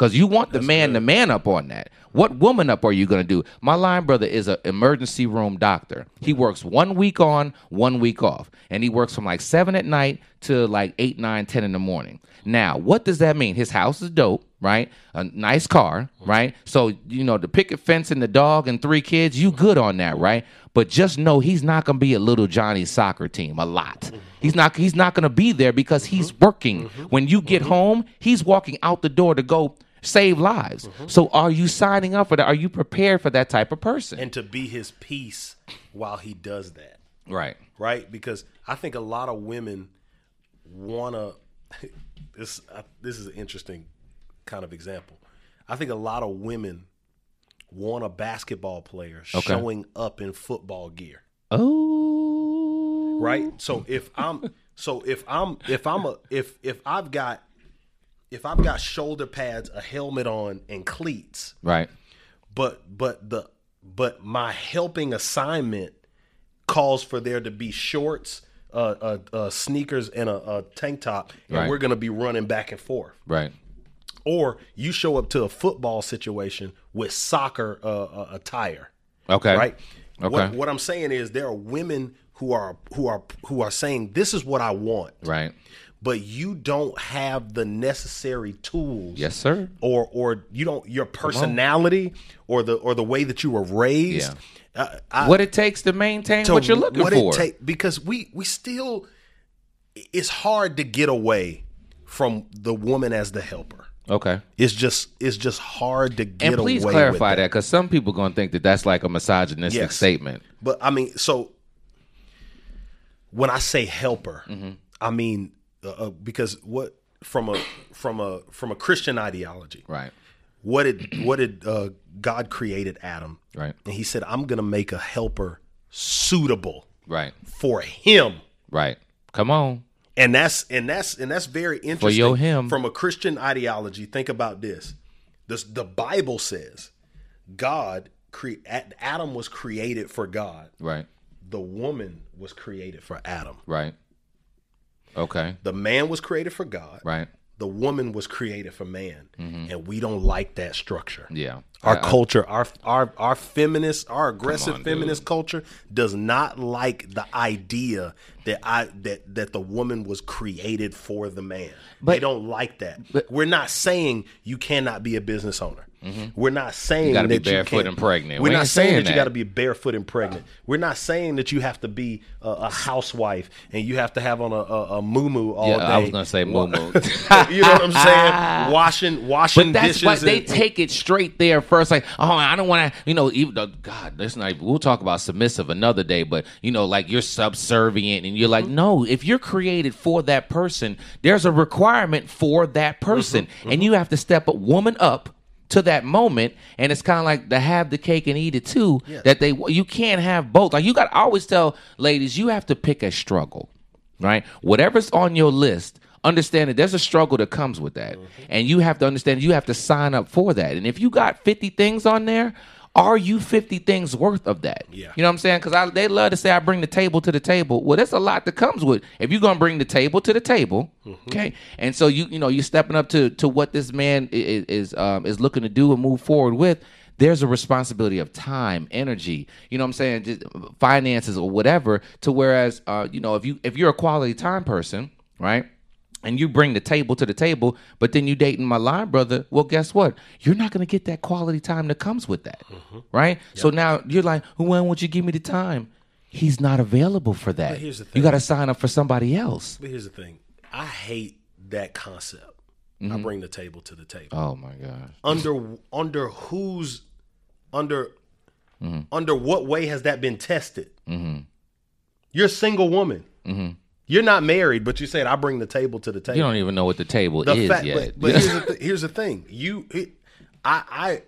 Because you want the man, the man up on that. What woman up are you going to do? My line brother is an emergency room doctor. He works one week on, one week off. And he works from like 7 at night to like 8, 9, 10 in the morning. Now, what does that mean? His house is dope, right? A nice car, right? So, you know, the picket fence and the dog and three kids, you good on that, right? But just know he's not going to be a little Johnny soccer team a lot. He's not he's not going to be there because he's working. Mm-hmm. When you get mm-hmm. home, he's walking out the door to go save lives. Mm-hmm. So are you signing up for that? Are you prepared for that type of person? And to be his peace while he does that. right. right? Because I think a lot of women want to. [laughs] This I, this is an interesting kind of example. I think a lot of women want a basketball player Okay. showing up in football gear, Oh. right? So if I'm so if I'm if I'm a if if I've got if I've got shoulder pads, a helmet on, and cleats, Right. but but the but my helping assignment calls for there to be shorts, uh, uh, uh sneakers, and a, a tank top, and Right. we're gonna be running back and forth. Right. Or you show up to a football situation with soccer uh, uh, attire, Okay. right? Okay. What, what I'm saying is there are women who are who are who are saying this is what I want, Right. But you don't have the necessary tools. Yes, sir. Or or you don't your personality or the or the way that you were raised. Uh, I, what it takes to maintain to what you're looking what for. It take, because we we still it's hard to get away from the woman as the helper. okay. It's just it's just hard to get And please away clarify that because some people going to think that that's like a misogynistic Yes. statement. But I mean, so when I say helper, Mm-hmm. I mean uh, uh, because what from a from a from a Christian ideology, Right. what did what did uh, God created Adam, Right. and He said, "I'm going to make a helper suitable Right. for him." Right. Come on. and that's and that's and that's very interesting your him. from a christian ideology think about this this the bible says god cre- adam was created for god Right. the woman was created for adam Right. Okay. the man was created for god Right. the woman was created for man mm-hmm. and we don't like that structure Yeah. our I- I- culture, our our our feminist, our aggressive on, feminist culture does not like the idea that I that that the woman was created for the man. they don't like that. We're not saying you cannot be a business owner. We're not saying Mm-hmm. be that you can't- and pregnant. We're We not saying, saying that you got to be barefoot and pregnant. We're not saying that you have to be a, a housewife and you have to have on a, a, a moo all Yeah, day. I was gonna say moo moo. [laughs] you know what I'm saying? [laughs] Washing washing But that's dishes. why they take it straight there first. Like, oh, I don't want to, you know, even though, God, that's not. We'll talk about submissive another day. But you know, like you're subservient, and you're like, Mm-hmm. no. If you're created for that person, there's a requirement for that person, Mm-hmm. and you have to step a woman up to that moment. And it's kind of like the have the cake and eat it too. That they you can't have both. Like you got to always tell ladies, you have to pick a struggle right? Whatever's on your list, understand that there's a struggle that comes with that. Mm-hmm. And you have to understand you have to sign up for that. And if you got 50 things on there, are you 50 things worth of that? Yeah. You know what I'm saying? Because I they love to say, I bring the table to the table. Well, that's a lot that comes with if you're going to bring the table to the table. Okay. And so you, you know, you're stepping up to, to what this man is, is, um, is looking to do and move forward with there's a responsibility of time, energy, you know what I'm saying, just finances or whatever, to whereas uh, you know, if you if you're a quality time person, right? And you bring the table to the table, but then you dating my line brother, well, guess what? You're not gonna get that quality time that comes with that. Mm-hmm. Right? So now you're like, when would you give me the time? He's not available for that. here's the You gotta sign up for somebody else. But here's the thing. I hate that concept. I mm-hmm. bring the table to the table. Oh my gosh. Under under whose under mm-hmm. under what way has that been tested? You're a single woman. You're not married, but you said I bring the table to the table. You don't even know what the table the is fact, yet. but, but here's, the [laughs] th- here's the thing. You, it, I,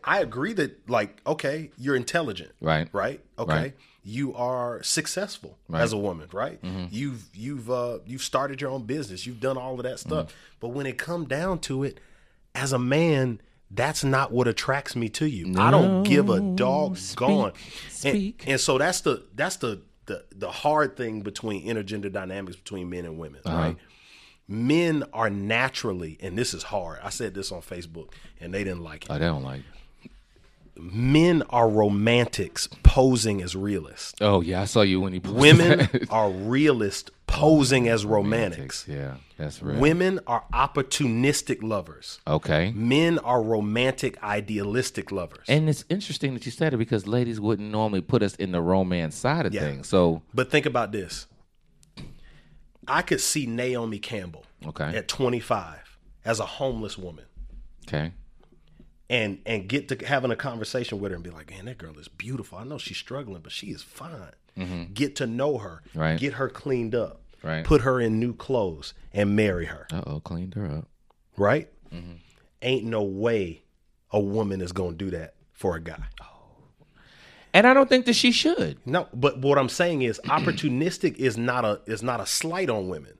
I, I agree that like okay, you're intelligent, Right. Right. Okay. Right. You are successful Right. as a woman, right? You've you've uh, you've started your own business. You've done all of that stuff. But when it come down to it, as a man, that's not what attracts me to you. I don't give a dog's gone. speak. And, and so that's the that's the, the the hard thing between intergender dynamics between men and women, uh-huh. right? Men are naturally, and this is hard. I said this on Facebook, and they didn't like it. oh, they don't like it. Men are romantics posing as realists. Oh yeah, I saw you when he posted Women that. [laughs] are realists posing as romantics. Yeah, that's real. Women are opportunistic lovers. Okay. Men are romantic, idealistic lovers. And it's interesting that you said it because ladies wouldn't normally put us in the romance side of Yeah. things. So But think about this. I could see Naomi Campbell Okay. at 25 as a homeless woman okay, and and get to having a conversation with her and be like, man, that girl is beautiful. I know she's struggling, but she is fine. Get to know her, Mm-hmm. Right. get her cleaned up, Right. put her in new clothes and marry her, uh oh, cleaned her up. right? Mm-hmm. Ain't no way a woman is going to do that for a guy. And I don't think that she should. No, but what I'm saying is [clears throat] opportunistic is not a is not a slight on women.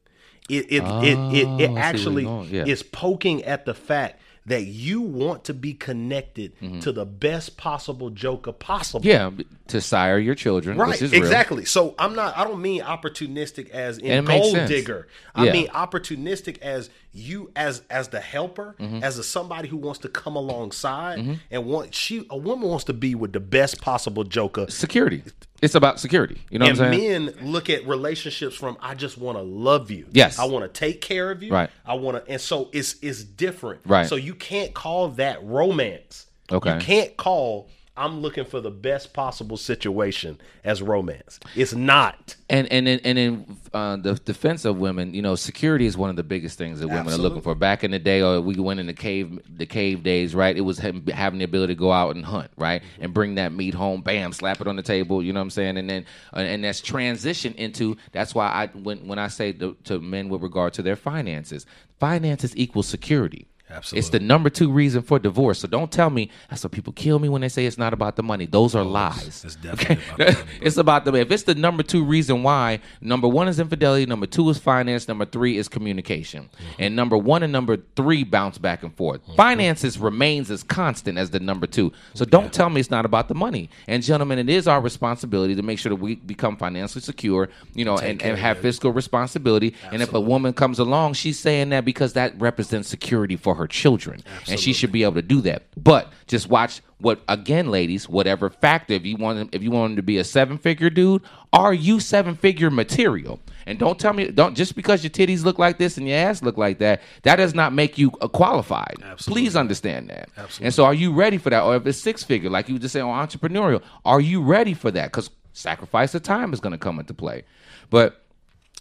It it it it, Oh, it actually. Yeah. is poking at the fact that you want to be connected mm-hmm. to the best possible joker possible. Yeah, to sire your children, Right, is real. exactly. So I'm not. I don't mean opportunistic as in gold digger. I Yeah. mean opportunistic as you as as the helper, Mm-hmm. as a somebody who wants to come alongside and want she a woman wants to be with the best possible joker. Security. It's about security. You know And what I'm saying? men look at relationships from I just want to love you. Yes. I want to take care of you. Right. I want to and so it's it's different. Right. So you can't call that romance. Okay. You can't call I'm looking for the best possible situation as romance. It's not. And and in, and in uh, the defense of women, you know, security is one of the biggest things that women are looking for. Back in the day, or we went in the cave, the cave days, right? It was having, the ability to go out and hunt, right, and bring that meat home, bam, slap it on the table. You know what I'm saying? And then uh, and that's transition into. That's why I when when I say to, to men with regard to their finances, finances equals security. It's the number two reason for divorce. So don't tell me that's what people kill me when they say it's not about the money. Those are lies. it's definitely about the money, [laughs] it's about the if it's the number two reason why. Number one is infidelity. Number two is finance. Number three is communication. Mm-hmm. And number one and number three bounce back and forth. Finances remains as constant as the number two. So don't tell me it's not about the money. And gentlemen, it is our responsibility to make sure that we become financially secure. You know, and, and have it. fiscal responsibility. And if a woman comes along, she's saying that because that represents security for her children, and she should be able to do that. But just watch what again, ladies. Whatever factor, if you want, him- if you want him to be a seven figure dude, are you seven figure material? And don't tell me, don't just because your titties look like this and your ass look like that, that does not make you uh, qualified. Absolutely. Please understand that. Absolutely. And so, are you ready for that? Or if it's six figure, like you were just saying, on entrepreneurial, are you ready for that? Because sacrifice of time is going to come into play. But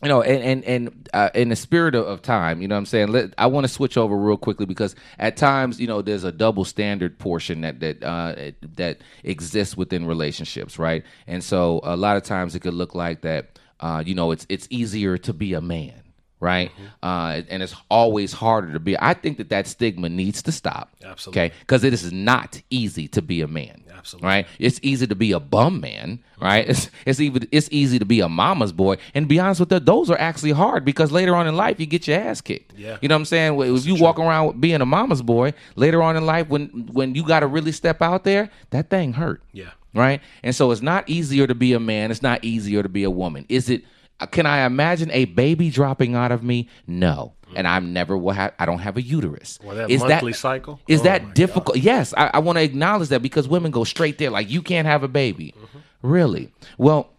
you know, and and, and uh, in the spirit of, of time, you know what I'm saying? Let, I want to switch over real quickly because at times, you know, there's a double standard portion that that uh, that exists within relationships, right? And so a lot of times it could look like that. Uh, you know, it's it's easier to be a man, right? Uh, and it's always harder to be. I think that that stigma needs to stop. Absolutely. Okay, because it is not easy to be a man. Absolutely. Right. It's easy to be a bum man, right? It's it's even it's easy to be a mama's boy. And be honest with you, those are actually hard because later on in life you get your ass kicked. Yeah. You know what I'm saying? If you walk around being a mama's boy, later on in life when when you got to really step out there, that thing hurt. Yeah. Right. And so it's not easier to be a man. It's not easier to be a woman. Is it? Can I imagine a baby dropping out of me? No. And I'm never will have. I don't have a uterus. Well, that Is monthly cycle? Is Oh, that difficult? Yes, I, I want to acknowledge that because women go straight there, like you can't have a baby. Mm-hmm. Really? Well,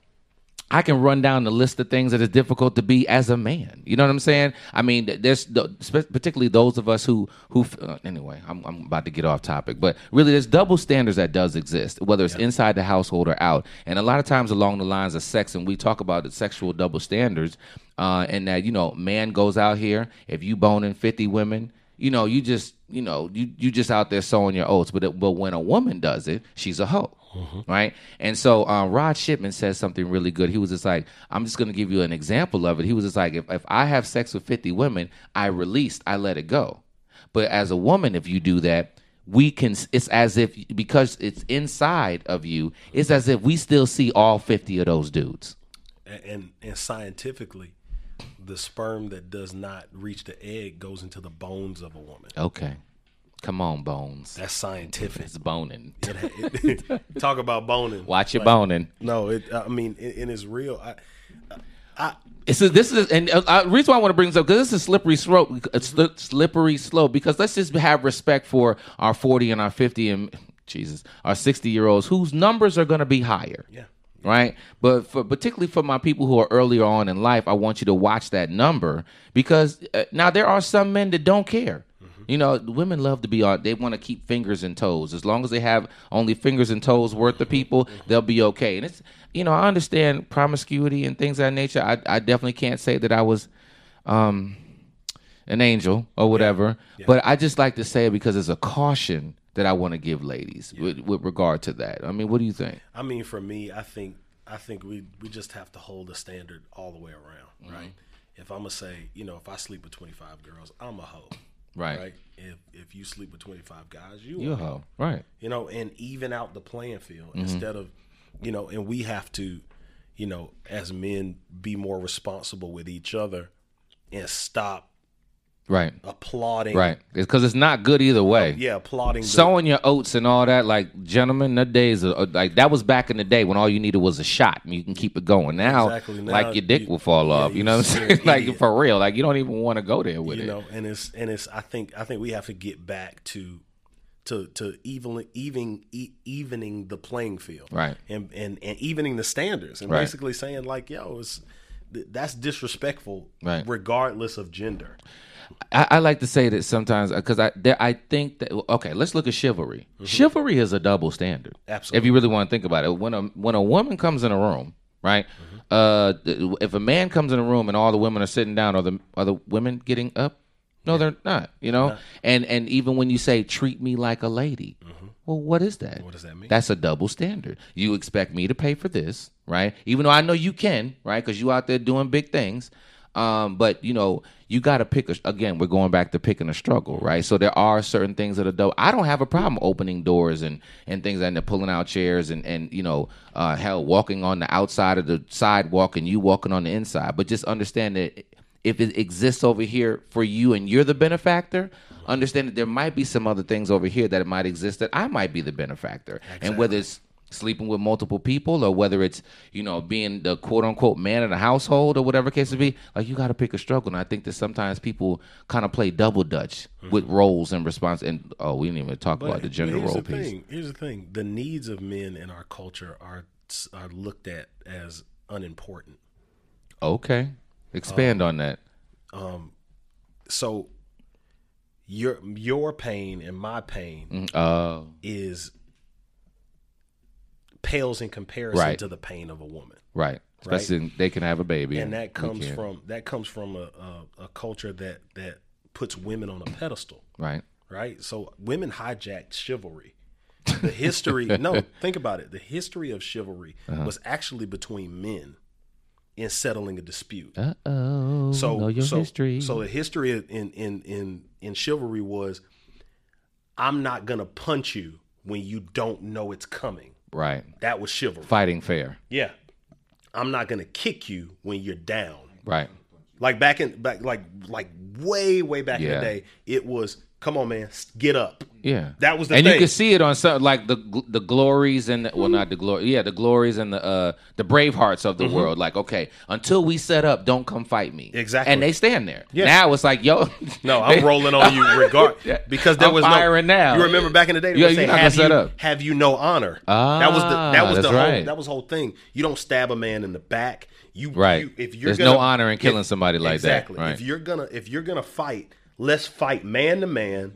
I can run down the list of things that is difficult to be as a man. You know what I'm saying? I mean, there's the, particularly those of us who who uh, anyway. I'm, I'm about to get off topic, but really, there's double standards that does exist, whether it's inside the household or out, and a lot of times along the lines of sex, and we talk about the sexual double standards, uh, and that you know, man goes out here if you boning 50 women you know, you just, you know, you you just out there sowing your oats. But it, but when a woman does it, she's a hoe, right? And so uh, Rod Shipman says something really good. He was just like, I'm just going to give you an example of it. He was just like, if, if I have sex with 50 women, I released, I let it go. But as a woman, if you do that, we can. It's as if because it's inside of you. It's as if we still see all 50 of those dudes. And, and and scientifically, the sperm that does not reach the egg goes into the bones of a woman. Okay, come on, bones. That's scientific. It's boning. [laughs] It- it- talk about boning. Watch your Like, boning. No, it. I mean, it, it is real. I, It's a, this is and uh, uh, reason why I want to bring this up because this is a slippery slope. It's sli- slippery slope because let's just have respect for our forty and our fifty and Jesus our sixty year olds whose numbers are going to be higher. Yeah. Right, but for particularly for my people who are earlier on in life, I want you to watch that number because uh, now there are some men that don't care. You know, women love to be on. They want to keep fingers and toes. As long as they have only fingers and toes worth of people, they'll be okay. And it's, you know, I understand promiscuity and things of that nature. I, I definitely can't say that I was, um, an angel or whatever. But I just like to say it because it's a caution that I want to give ladies with, with regard to that. I mean, what do you think? I mean, for me, I think I think we we just have to hold the standard all the way around, Mm-hmm. right? If I'm gonna say, you know, if I sleep with 25 girls, I'm a hoe, Right. right? If if you sleep with 25 guys, you You a a hoe, right? you know, and even out the playing field Mm-hmm. instead of, you know, and we have to, you know, as men, be more responsible with each other and stop Right. applauding. Right. Because it's not good either way. Oh, yeah, applauding. the- Sowing your oats and all that, like gentlemen, the days are, like that was back in the day when all you needed was a shot and you can keep it going. Now, Exactly. Now like your dick you- will fall yeah, off. You you know what I'm saying? [laughs] like for real. Like you don't even want to go there with it. you know, and it's and it's. I think I think we have to get back to to to even even evening the playing field, Right. And and and evening the standards, and Right. basically saying like, yo, it's that's disrespectful, Right. regardless of gender. I, I like to say that sometimes because I there, I think that okay, let's look at chivalry. Chivalry is a double standard. Mm-hmm. Absolutely. If you really want to think about it, when a when a woman comes in a room, right? Mm-hmm. Uh, if a man comes in a room and all the women are sitting down, are the are the women getting up? No, they're not. You know, and and even when you say treat me like a lady, well, what is that? Mm-hmm. What does that mean? That's a double standard. You expect me to pay for this, right? Even though I know you can, right? Because you out there doing big things. Um, but you know, you got to pick a, again. We're going back to picking a struggle, right? So there are certain things that are dope. I don't have a problem opening doors and and things and pulling out chairs and and you know, uh, hell, walking on the outside of the sidewalk and you walking on the inside. But just understand that if it exists over here for you and you're the benefactor, understand that there might be some other things over here that it might exist that I might be the benefactor. And whether it's sleeping with multiple people or whether it's, you know, being the quote unquote man of the household or whatever case it be, like you got to pick a struggle. And I think that sometimes people kind of play double dutch with roles and response. And oh, we didn't even talk about the gender here's role the piece. thing. Here's the thing: the needs of men in our culture are are looked at as unimportant. Okay. Expand Um, on that. um So your your pain and my pain Oh, is pales in comparison Right. to the pain of a woman. right. Especially they can have a baby. and that comes from that comes from a, a, a culture that that puts women on a pedestal right. right so women hijacked chivalry the history [laughs] no think about it the history of chivalry Uh-huh. was actually between men in settling a dispute Uh oh. so know your so, history. so the history in in in in chivalry was i'm not gonna punch you when you don't know it's coming right. that was chivalry Fighting fair. yeah i'm not gonna kick you when you're down Right. Like back in back like like way way back in the day, it was come on man, get up. Yeah, That was the thing. and thing. you can see it on some like the the glories and the, well, not the glory, yeah, the glories and the uh the brave hearts of the world. Like, okay, until we set up, don't come fight me. Mm-hmm. Exactly. and they stand there. Yeah. Now it's like, yo, [laughs] No, I'm rolling on you [laughs] regard Yeah. because there I'm was firing no. now. You remember back in the day, they Yeah, would say, have you, up." have you no honor? Ah, that was the that Ah, was the whole right. that was whole thing. You don't stab a man in the back. You Right. You, if you're There's gonna, no honor in killing if- somebody like that. exactly. Right. If you're gonna if you're gonna fight, let's fight man to man.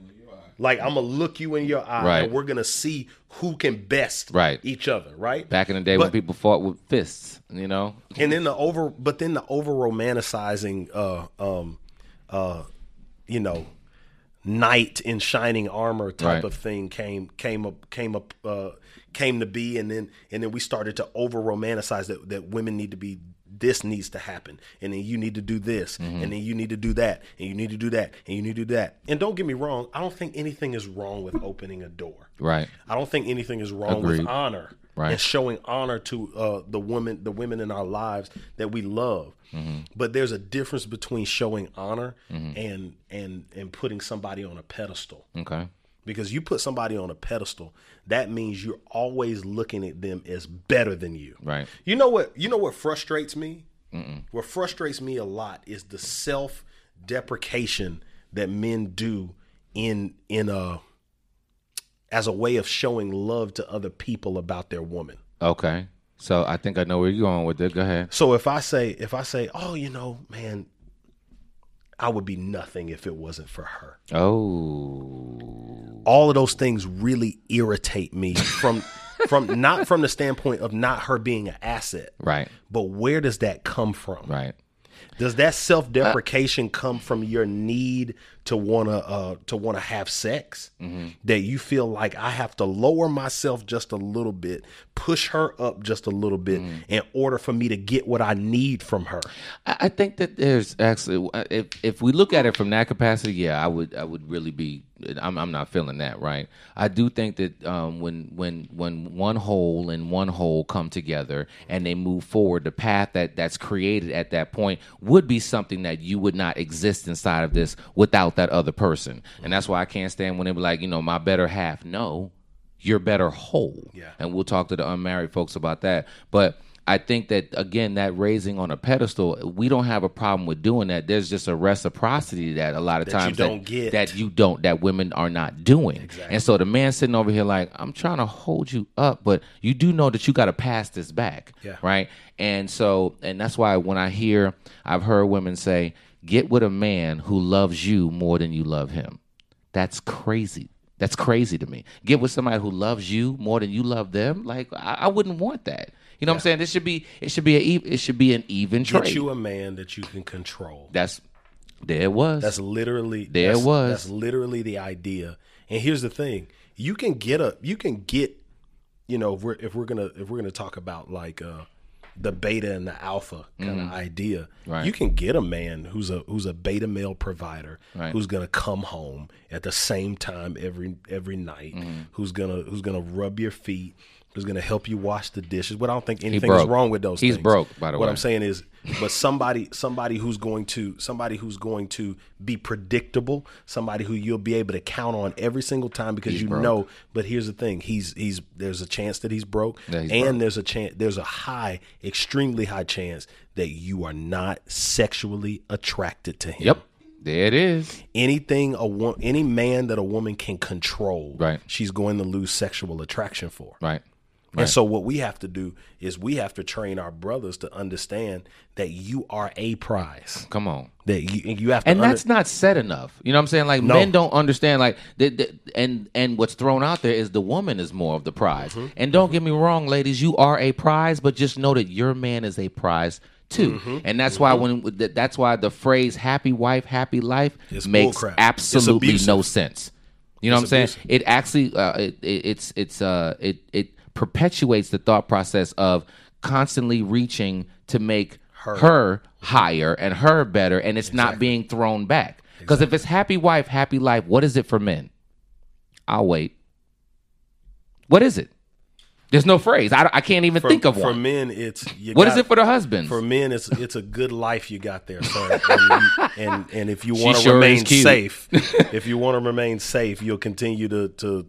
Like I'm gonna look you in your eye, Right. and we're gonna see who can best Right. each other. Right. back in the day when people fought with fists, you know, and then the over but then the over romanticizing uh um uh you know knight in shining armor type Right. of thing came came up came up uh came to be and then and then we started to over romanticize that that women need to be this needs to happen and then you need to do this Mm-hmm. and then you need to do that and you need to do that and you need to do that and don't get me wrong i don't think anything is wrong with opening a door right? I don't think anything is wrong Agreed. with honor Right. and showing honor to uh, the women, the women in our lives that we love. Mm-hmm. But there's a difference between showing honor and and and putting somebody on a pedestal. Okay, Because you put somebody on a pedestal, that means you're always looking at them as better than you. right, You know what? You know what frustrates me. What frustrates me a lot is the self deprecation that men do in in a as a way of showing love to other people about their woman. okay. So I think I know where you're going with it. Go ahead. So if I say if I say, "Oh, you know, man, I would be nothing if it wasn't for her." Oh, All of those things really irritate me from [laughs] from not from the standpoint of not her being an asset, right, but where does that come from? right. Does that self deprecation come from your need to wanna uh, to wanna have sex? That you feel like I have to lower myself just a little bit, push her up just a little bit, in order for me to get what I need from her. I I think that there's actually uh, if if we look at it from that capacity, yeah, I would I would really be I'm I'm not feeling that right. I do think that um, when when when one whole and one whole come together and they move forward, the path that that's created at that point, would be something that you would not exist inside of this without that other person. And that's why I can't stand when they be like, you know, my better half. No, you're better whole. Yeah. And we'll talk to the unmarried folks about that. But I think that again, that raising on a pedestal, we don't have a problem with doing that. There's just a reciprocity that a lot of That you times don't get. that you don't that women are not doing. And so the man sitting over here like, I'm trying to hold you up, but you do know that you got to pass this back, Yeah. right? And so, and that's why when I hear, I've heard women say, "Get with a man who loves you more than you love him." That's crazy. That's crazy to me. Get with somebody who loves you more than you love them. Like I, I wouldn't want that. You know what I'm saying? This should be it should be a it should be an even Get trade. you a man that you can control. that's there it was. That's literally There it was. That's literally the idea. And here's the thing: you can get a you can get, you know, if we're if we're gonna if we're gonna talk about like uh, the beta and the alpha kind of idea, Mm-hmm. Right. you can get a man who's a who's a beta male provider Right. who's gonna come home at the same time every every night, Mm-hmm. who's gonna who's gonna rub your feet. Who's gonna help you wash the dishes? But I don't think anything is wrong with those. He's things. broke, by the what way. What I'm saying is, but somebody, somebody who's going to, somebody who's going to be predictable, somebody who you'll be able to count on every single time because you broke. know. But here's the thing: he's he's there's a chance that he's broke, Yeah, he's and broke. there's a chance, there's a high, extremely high chance that you are not sexually attracted to him. Yep. There it is. Anything a wo- any man that a woman can control, Right. She's going to lose sexual attraction for. Right. And so what we have to do is we have to train our brothers to understand that you are a prize. Come on. That you you have to and under- that's not said enough. You know what I'm saying? Like No. men don't understand. Like the, the, and and what's thrown out there is the woman is more of the prize. Mm-hmm. And don't get me wrong, ladies, you are a prize, but just know that your man is a prize too. Mm-hmm. And that's why when that's why the phrase "happy wife, happy life" It's makes absolutely no sense. You know It's what I'm saying? It actually uh, it, it, it's it's uh it it perpetuates the thought process of constantly reaching to make her, higher and her better, and it's not being thrown back. Because if it's happy wife, happy life, what is it for men? I'll wait. What is it? There's no phrase. I, I can't even for, think of for one. men it's What is got- it for the husband? for men it's it's a good life you got there, sir. [laughs] and, and and if you want to sure remain safe, [laughs] if you want to remain safe, you'll continue to, to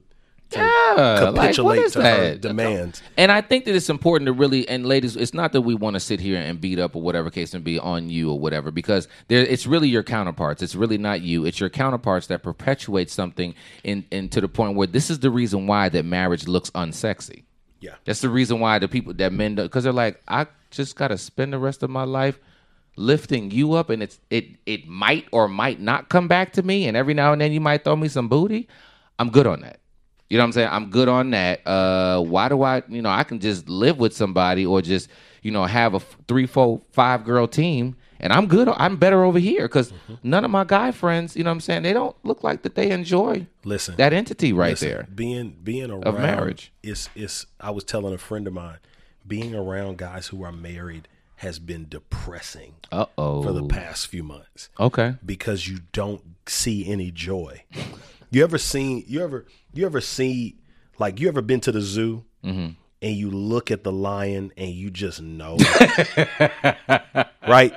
Yeah, like, what capitulate is to her that? demands. And I think that it's important to really, and ladies, it's not that we want to sit here and beat up or whatever case and be on you or whatever, because there, it's really your counterparts. It's really not you. It's your counterparts that perpetuate something in, in to the point where this is the reason why that marriage looks unsexy. Yeah. That's the reason why the people that men because they're like, I just got to spend the rest of my life lifting you up, and it's it it might or might not come back to me, and every now and then you might throw me some booty. I'm good on that. You know what I'm saying? I'm good on that. Uh, why do I? You know, I can just live with somebody or just you know have a three, four, five girl team. And I'm good. I'm better over here because Mm-hmm. none of my guy friends, you know what I'm saying, they don't look like that they enjoy Listen, that entity right Listen, there. Being being around marriage. is is I was telling a friend of mine, being around guys who are married has been depressing Uh oh. for the past few months Okay. because you don't see any joy. You ever seen you ever you ever see like you ever been to the zoo Mm-hmm. and you look at the lion and you just know [laughs] right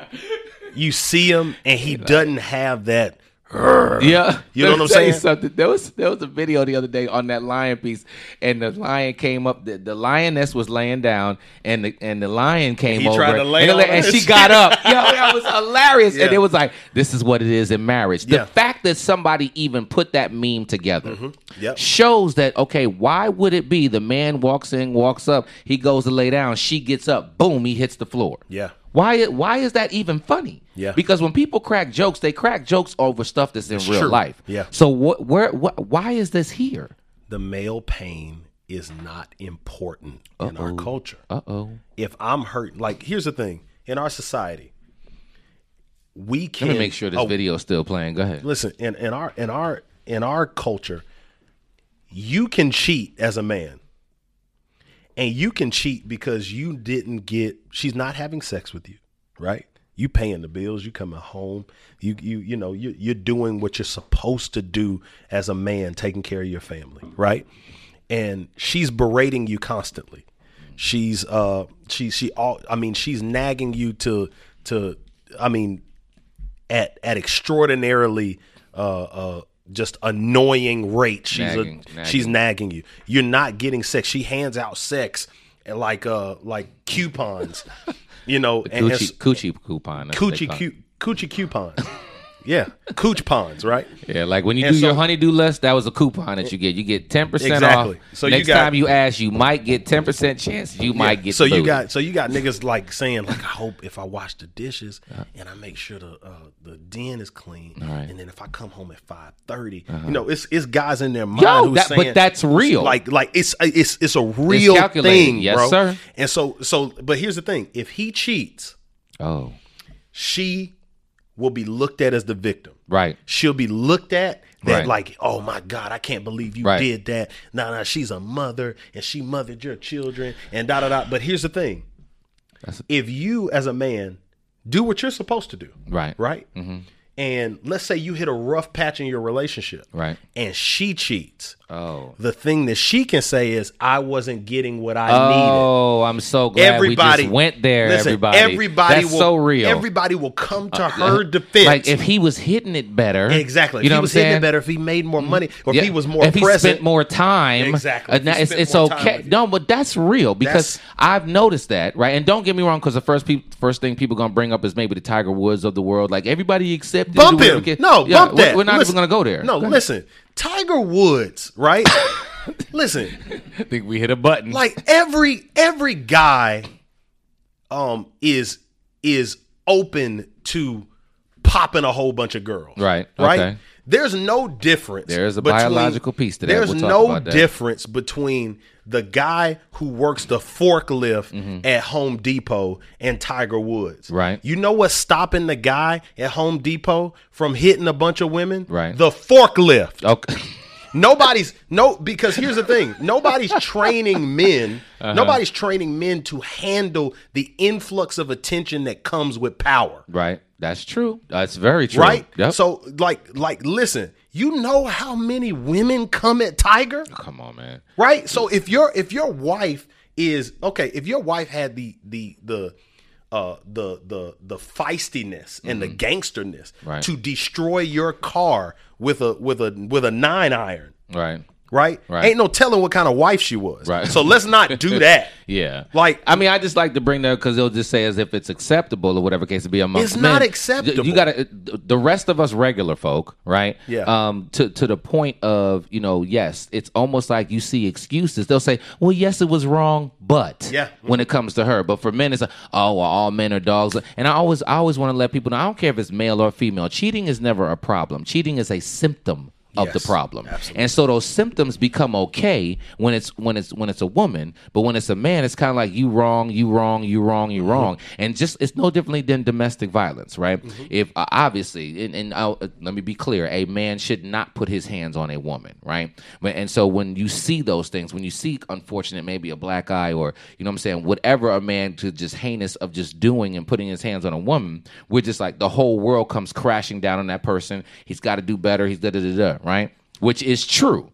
you see him and he doesn't have that Yeah, You know what I'm saying? Something. There was there was a video the other day on that lion piece, and the lion came up. The, the lioness was laying down, and the and the lion came He over, tried to lay and, and she got up. [laughs] Yo, that was hilarious, and it was like, this is what it is in marriage. The Yeah. fact that somebody even put that meme together Mm-hmm. Yep. shows that okay, why would it be the man walks in, walks up, he goes to lay down, she gets up, boom, he hits the floor. Yeah. Why? Why is that even funny? Yeah. Because when people crack jokes, they crack jokes over stuff that's in real true. life. Yeah. So what? Where? What? Why is this here? the male pain is not important in our culture. Uh oh. If I'm hurt, like here's the thing: in our society, we can Let me make sure this oh, video is still playing. Go ahead. Listen, in, in our in our in our culture, you can cheat as a man, and you can cheat because you didn't get. She's not having sex with you, right? You paying the bills. You coming home. You you you know you you're doing what you're supposed to do as a man, taking care of your family, right? And she's berating you constantly. She's uh she she all I mean she's nagging you to to I mean, at at extraordinarily uh, uh, just annoying rate. She's Nagging, a, nagging. she's nagging you. You're not getting sex. She hands out sex like uh like coupons, [laughs] you know, and, and Coochie, coochie coupon. that's what they coochie cu- coochie coupons. Yeah, cooch ponds, right? Yeah, like when you And do so- your honeydew list, that was a coupon that you get. You get ten percent Exactly. off. So you next got- time you ask, you might get ten percent chance you might get. so you got so you got niggas like saying like I hope if I wash the dishes and I make sure the uh, the den is clean, Uh-huh. right. and then if I come home at five you know it's it's guys in their mind Yo, who's that- but that's real. like like it's it's it's a real calculated. thing, Yes, bro. sir. And so so but here's the thing: if he cheats, oh, she will be looked at as the victim. right. She'll be looked at that Right. like, oh my God, I can't believe you Right. did that. Nah, nah, she's a mother and she mothered your children and da da da. But here's the thing: That's- if you as a man do what you're supposed to do, Right. right, mm-hmm. and let's say you hit a rough patch in your relationship, Right. and she cheats, Oh. the thing that she can say is, I wasn't getting what I needed. Oh, I'm so glad Everybody we just went there. Listen, everybody, everybody that's will, so real. Uh, Everybody will come to her defense. Like if he was hitting it better, Exactly. You if know he what was I'm hitting saying? it better, if he made more money, or Yeah, if he was more if he present. spent more time, Exactly. uh, now it's, it's okay. No, but that's real because That's- I've noticed that, right? And don't get me wrong, because the first peop first thing people gonna bring up is maybe the Tiger Woods of the world. Like everybody accepted. bump him. No, Yeah, bump we're- that. We're not Listen- even gonna go there. No, Go listen. Tiger Woods, right? [coughs] listen, I think we hit a button. like every every guy um is is open to popping a whole bunch of girls. Right, Right? okay. There's no difference. There is a between- biological piece to that. There's We'll talk no about that. difference between the guy who works the forklift Mm-hmm. at Home Depot and Tiger Woods. Right. You know what's stopping the guy at Home Depot from hitting a bunch of women? Right. The forklift. okay. [laughs] Nobody's no because here's the thing. Nobody's training men. Uh-huh. Nobody's training men to handle the influx of attention that comes with power. right. That's true. That's very true. Right? Yep. So like like listen, you know how many women come at Tiger? come on, man. Right? So if your if your wife is okay, if your wife had the the the uh the the the feistiness and the gangsterness Mm-hmm. Right. to destroy your car with a with a with a nine iron, Right. Right? Right. Ain't no telling what kind of wife she was. Right. So let's not do [laughs] that. Yeah. Like- I mean, I just like to bring that because they'll just say as if it's acceptable or whatever case to be amongst It's men. not acceptable. You got to the rest of us regular folk, right? Yeah. Um. To to the point of you know, yes, it's almost like you see excuses. They'll say, "Well, yes, it was wrong, but Yeah. when it comes to her, but for men, it's like, oh, well, all men are dogs." And I always I always want to let people know. I don't care if it's male or female. Cheating is never a problem. Cheating is a symptom of the problem. absolutely. And so those symptoms become okay when it's when it's when it's a woman, but when it's a man, it's kind of like you wrong, you wrong, you wrong, you wrong, and just it's no differently than domestic violence, right? If uh, obviously, and, and uh, let me be clear, a man should not put his hands on a woman, right? But- And so when you see those things, when you see unfortunate, maybe a black eye or you know what I'm saying, whatever a man to just heinous of just doing and putting his hands on a woman, we're just like the whole world comes crashing down on that person. He's got to do better. He's da da da da, right? Which is true.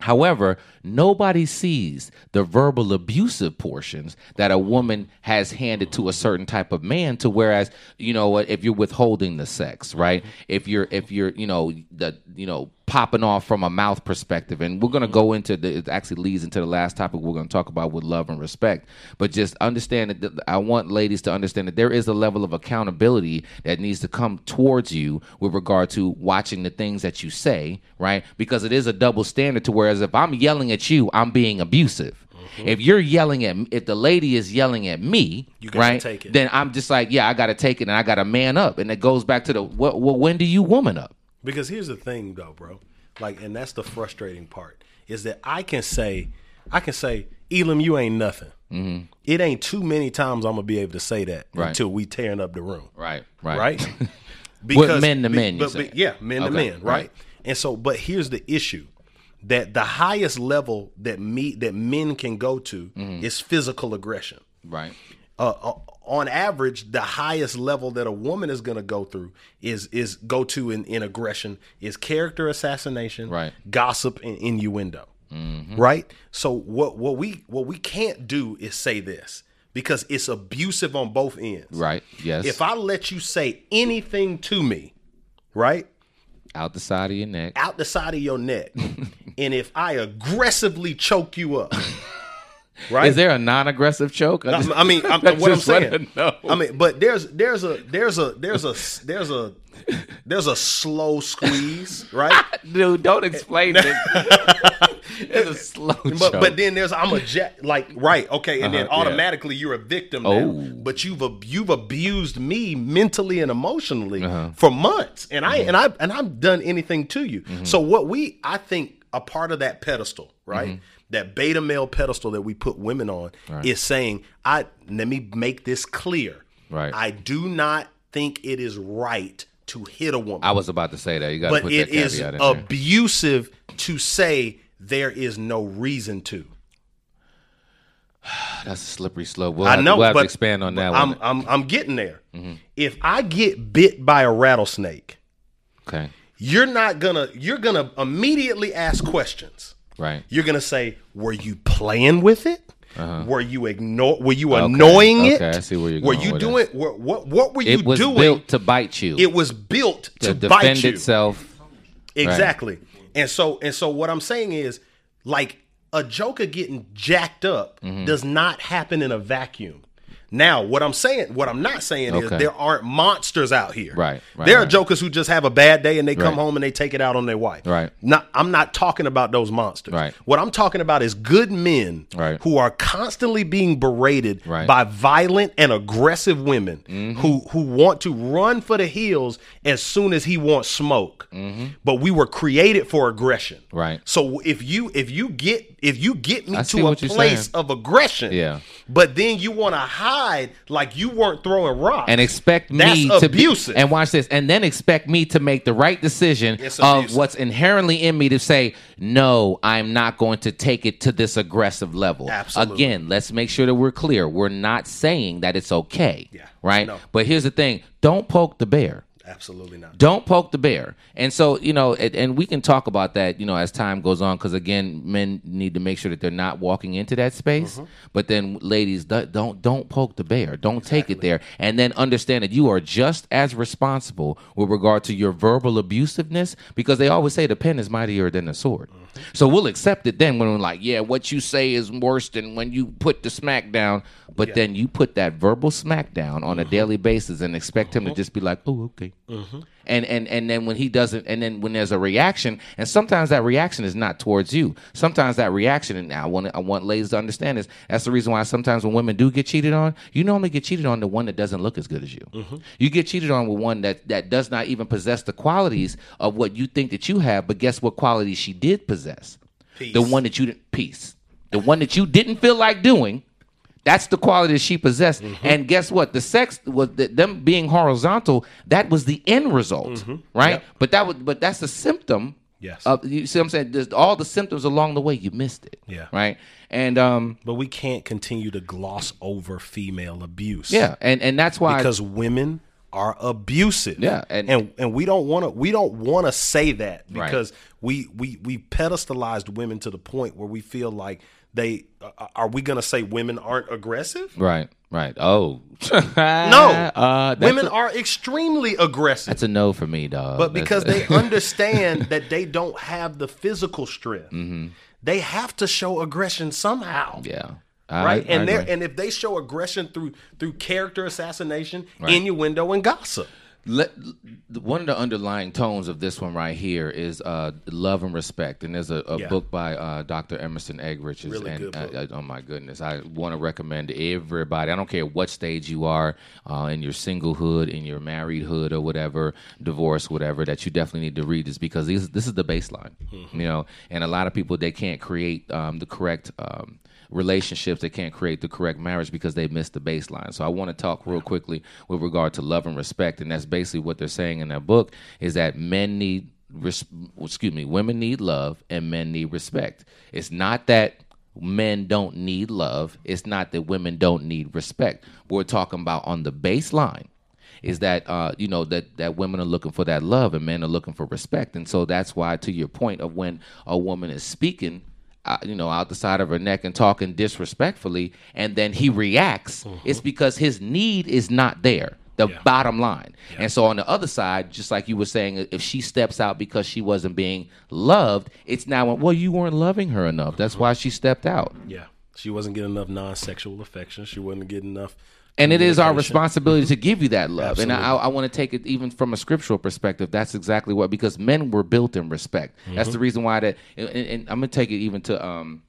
However, nobody sees the verbal abusive portions that a woman has handed to a certain type of man to whereas, you know, if you're withholding the sex, right? If you're if you're, you know, the you know, popping off from a mouth perspective and we're going to go into the it actually leads into the last topic we're going to talk about with love and respect. But just understand that I want ladies to understand that there is a level of accountability that needs to come towards you with regard to watching the things that you say, right? Because it is a double standard to whereas if I'm yelling at you, I'm being abusive. If you're yelling at if the lady is yelling at me, right? Then I'm just like, yeah, I got to take it and I got to man up. And it goes back to the well, well when do you woman up? Because here's the thing, though, bro. Like, and that's the frustrating part is that I can say, I can say, Elam, you ain't nothing. Mm-hmm. It ain't too many times I'm gonna be able to say that Right. until we tearing up the room, Right, right. right? [laughs] [laughs] men to men, you but, yeah, men to men, right. right? And so, but here's the issue: that the highest level that me that men can go to Mm-hmm. is physical aggression. right. uh, uh, on average, the highest level that a woman is going to go through is is go to in, in aggression is character assassination, Right. Gossip and innuendo, mm-hmm. right? So what what we what we can't do is say this because it's abusive on both ends. Right. Yes. If I let you say anything to me, right, out the side of your neck. out the side of your neck, [laughs] and if I aggressively choke you up, right? Is there a non-aggressive choke? I, just- I mean, I'm, [laughs] I what I'm saying. I mean, but there's there's a there's a there's a there's a there's a slow squeeze, right? [laughs] dude, don't explain it. [laughs] it's a slow But choke. but then there's I'm a jet like right okay, and then Uh-huh, yeah. automatically you're a victim now. Oh. But you've you've abused me mentally and emotionally Uh-huh. for months, and I Mm-hmm. and I and I've done anything to you. So what we I think a part of that pedestal, right? That beta male pedestal that we put women on Mm-hmm. Right. is saying, I let me make this clear. Right. I do not think it is right to hit a woman I was about to say that. You got to but put it that is caveat in there. abusive to say there is no reason to. [sighs] That's a slippery slope. We'll I know, we'll but to expand on that I'm. I'm I'm getting there. Mm-hmm. If I get bit by a rattlesnake, Okay. You're not gonna you're gonna immediately ask questions. Right. You're gonna say, "Were you playing with it? Were you ignore? Were you annoying it? Uh-huh. Okay, I see where you're Were going you doing? Were, what what were you It was doing? built to bite you. it was built to, to, defend bite you. itself. Exactly. And so and so what I'm saying is like a joker getting jacked up Mm-hmm. does not happen in a vacuum. Now, what I'm saying, what I'm not saying is there aren't monsters out here. Right, right, there are right. jokers who just have a bad day and they come Right. home and they take it out on their wife. Right. Not, I'm not talking about those monsters. Right. What I'm talking about is good men Right. who are constantly being berated Right. Mm-hmm. by violent and aggressive women who who want to run for the hills as soon as he wants smoke. But we were created for aggression. Mm-hmm. Right. So if you if you get if you get me I to a place of aggression, Yeah. but then you want to hide like you weren't throwing rocks and expect That's me to abusive. Be, and watch this, and then expect me to make the right decision of what's inherently in me to say, no, I'm not going to take it to this aggressive level. Absolutely. Again, let's make sure that we're clear. We're not saying that it's okay. Yeah. Right. No. But here's the thing: don't poke the bear. Absolutely not. Don't poke the bear. And so, you know, and, and we can talk about that, you know, as time goes on, because again, men need to make sure that they're not walking into that space. Mm-hmm. But then, ladies, do- don't don't poke the bear. Don't take it there. And then understand that you are just as responsible with regard to your verbal abusiveness, because they always say the pen is mightier than the sword. Mm-hmm. So we'll accept it then when we're like, yeah, what you say is worse than when you put the smack down. But then you put that verbal smack down on a Mm-hmm. daily basis and expect him to just be like, oh, okay. And and and then when he doesn't, and then when there's a reaction, and sometimes that reaction is not towards you. Sometimes that reaction, and I want I want ladies to understand this. That's the reason why sometimes when women do get cheated on, you normally get cheated on the one that doesn't look as good as you. Mm-hmm. You get cheated on with one that that does not even possess the qualities of what you think that you have. But guess what qualities she did possess? Peace. The one that you didn't peace. The one that you didn't feel like doing. That's the quality that she possessed. Mm-hmm. And guess what? The sex was the, them being horizontal. That was the end result, right? Mm-hmm. Yep. But that was but that's a symptom. Yes. Of, you see what I'm saying? There's all the symptoms along the way you missed it. Yeah. Right. And um But we can't continue to gloss over female abuse. yeah, and and that's why because women are abusive. Yeah, and- and and, we don't want to we don't want to say that Right. because we we we pedestalized women to the point where we feel like they uh, are we going to say women aren't aggressive? right right. Oh [laughs] No, uh, women a, are extremely aggressive. that's a no for me, dog. but because they [laughs] understand that they don't have the physical strength, they have to show aggression somehow. yeah. I- Right, I and they and if they show aggression through through character assassination, Right. innuendo, and gossip, Let, one of the underlying tones of this one right here is uh, love and respect, and there's a, a Yeah. book by uh, Dr. Emerson Eggerichs. Really and good book. I- I- oh my goodness, I want to recommend everybody. I don't care what stage you are uh, in your singlehood, in your marriedhood, or whatever, divorce, whatever, that you definitely need to read this because these, this is the baseline. Mm-hmm. You know, and a lot of people they can't create um, the correct. Um, relationships they can't create the correct marriage because they missed the baseline. So i want to talk real quickly with regard to love and respect and that's basically what they're saying in that book is that men need res- excuse me women need love and men need respect. It's not that men don't need love it's not that women don't need respect. We're talking about on the baseline is that uh, you know that that women are looking for that love and men are looking for respect, and so that's why, to your point of when a woman is speaking uh, you know, out the side of her neck and talking disrespectfully, and then he reacts, it's because his need is not there. The Yeah. bottom line. And so on the other side, just like you were saying, if she steps out because she wasn't being loved, it's now well, you weren't loving her enough. That's why she stepped out. Yeah. She wasn't getting enough non-sexual affection. She wasn't getting enough. And it is our responsibility to give you that love. And I, I want to take it even from a scriptural perspective. That's exactly what because men were built in respect. That's the Mm-hmm. reason why that. And, and I'm gonna take it even to um,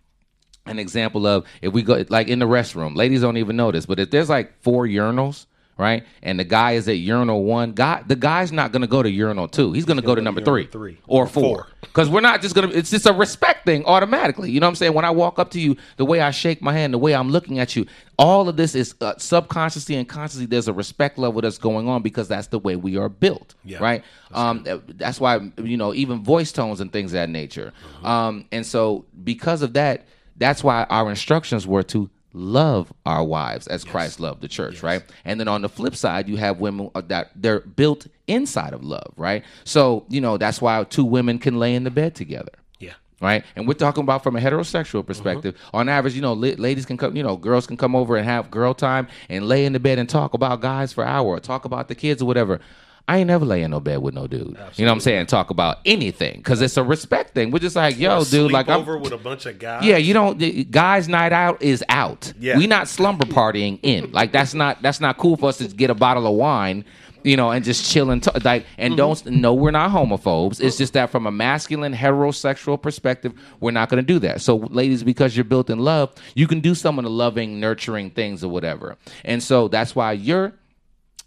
an example of if we go like in the restroom. Ladies don't even notice, but if there's like four urinals. Right, and the guy is at urinal one. Guy, the guy's not going to go to urinal two. He's going to go to go to number three, three. or four. Because we're not just gonna. It's just a respect thing automatically. You know what I'm saying? When I walk up to you, the way I shake my hand, the way I'm looking at you, all of this is uh, subconsciously and consciously. There's a respect level that's going on because that's the way we are built. Yeah, right. um, uh, that's why you know even voice tones and things of that nature. Um, and so because of that, that's why our instructions were to love our wives as Christ loved the church, right? And then on the flip side, you have women uh, that they're built inside of love, right? So, you know, that's why two women can lay in the bed together. Yeah. Right, and we're talking about from a heterosexual perspective. On average, you know, la- ladies can come, you know, girls can come over and have girl time and lay in the bed and talk about guys for an hour, or talk about the kids or whatever. I ain't never lay in no bed with no dude. You know what I'm saying? Talk about anything because it's a respect thing. We're just like, yo, dude, like I'm, over with a bunch of guys. yeah, you don't. Guys' night out is out. Yeah. we not slumber partying in. [laughs] Like that's not that's not cool for us to get a bottle of wine, you know, and just chill and talk. Like and don't mm-hmm. no, we're not homophobes. It's just that from a masculine heterosexual perspective, we're not going to do that. So, ladies, because you're built in love, you can do some of the loving, nurturing things or whatever. And so that's why you're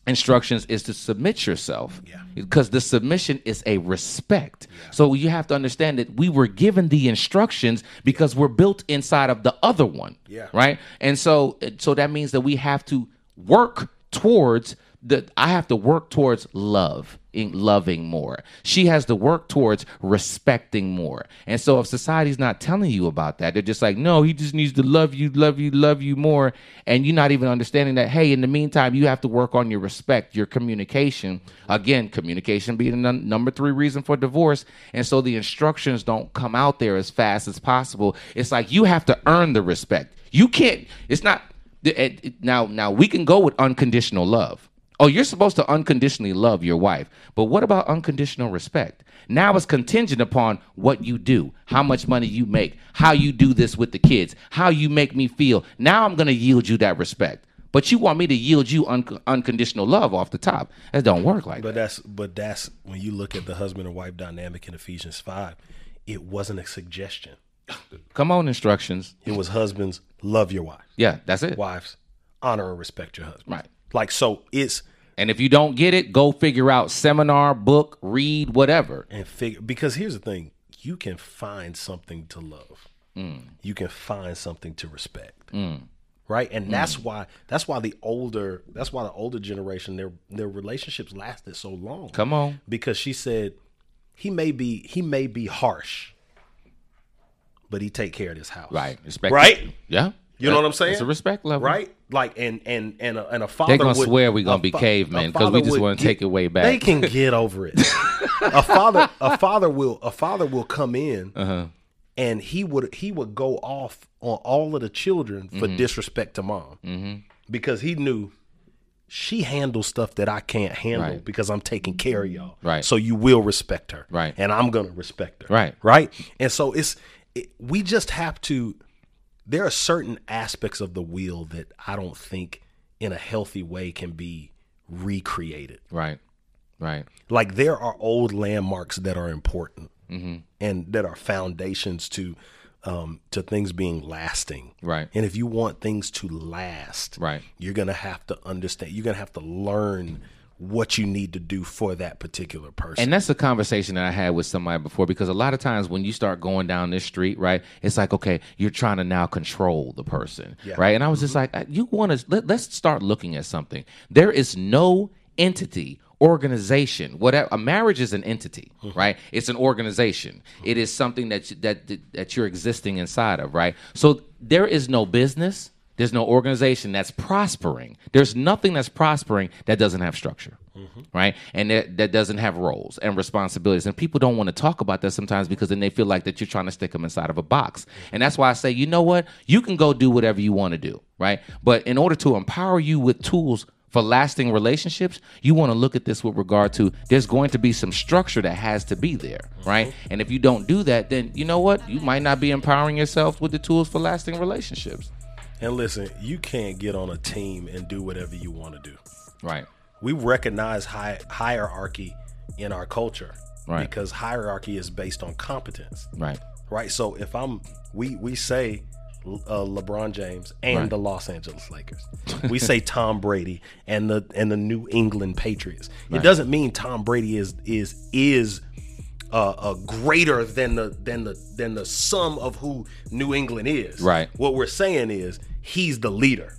instructions is to submit yourself Yeah. because the submission is a respect so you have to understand that we were given the instructions because we're built inside of the other one Yeah. right and so so that means that we have to work towards the i have to work towards love in loving more. She has to work towards respecting more. And so if society's not telling you about that they're just like no he just needs to love you love you love you more. And you're not even understanding that hey in the meantime you have to work on your respect your communication. Again communication being the num- number three reason for divorce. And so the instructions don't come out there as fast as possible. It's like you have to earn the respect. You can't it's not now now we can go with unconditional love oh you're supposed to unconditionally love your wife. But what about unconditional respect? Now it's contingent upon what you do how much money you make how you do this with the kids how you make me feel. Now i'm going to yield you that respect. But you want me to yield you un- unconditional love off the top. That don't work like But that. that's but that's when you look at the husband and wife dynamic in Ephesians five, it wasn't a suggestion. come on instructions. It was husbands love your wife, yeah that's it. Wives honor and respect your husband. Right. Like so, it's and if you don't get it go figure out seminar book read whatever and figure because here's the thing: you can find something to love. Mm. You can find something to respect. Mm. Right, and that's mm. why that's why the older that's why the older generation their their relationships lasted so long. come on because she said he may be he may be harsh, but he take care of this house. right respect Right? yeah You know what I'm saying? it's a respect level Right? Like and and and a, and a father. They're gonna would- swear we're gonna be fa- cavemen a 'cause we just wanna take it way back. They can get over it. a [laughs] father a father will a father will come in Uh-huh. and he would he would go off on all of the children for Mm-hmm. disrespect to mom because he knew she handles stuff that I can't handle Right. because I'm taking care of y'all. Right. So you will respect her. Right. And I'm gonna respect her. Right. Right. And so it's it, we just have to. There are certain aspects of the wheel that I don't think in a healthy way can be recreated. right right Like there are old landmarks that are important Mm-hmm. and that are foundations to um, to things being lasting. Right. And if you want things to last, Right. you're gonna have to understand. You're gonna have to learn what you need to do for that particular person. And that's a conversation that I had with somebody before because a lot of times when you start going down this street, right, it's like, okay, you're trying to now control the person, Yeah. right? And I was just like, uh, you want to, let, let's start looking at something. There is no entity, organization, whatever. A marriage is an entity, right? It's an organization. It is something that, you- that, that you're existing inside of, right? So there is no business. There's no organization that's prospering. There's nothing that's prospering that doesn't have structure. Mm-hmm. right? And that, that doesn't have roles and responsibilities. And people don't want to talk about that sometimes because then they feel like that you're trying to stick them inside of a box. And that's why I say, you know what? You can go do whatever you want to do, right? But in order to empower you with tools for lasting relationships, you want to look at this with regard to there's going to be some structure that has to be there, mm-hmm. right? And if you don't do that, then you know what? You might not be empowering yourself with the tools for lasting relationships. And listen, you can't get on a team and do whatever you want to do. Right. We recognize hi- hierarchy in our culture Right. because hierarchy is based on competence. Right. right? So if I'm, we we say uh, LeBron James and Right. the Los Angeles Lakers, we say [laughs] Tom Brady and the and the New England Patriots. It doesn't mean Tom Brady is is is uh, uh, greater than the than the than the sum of who New England is. Right. What we're saying is he's the leader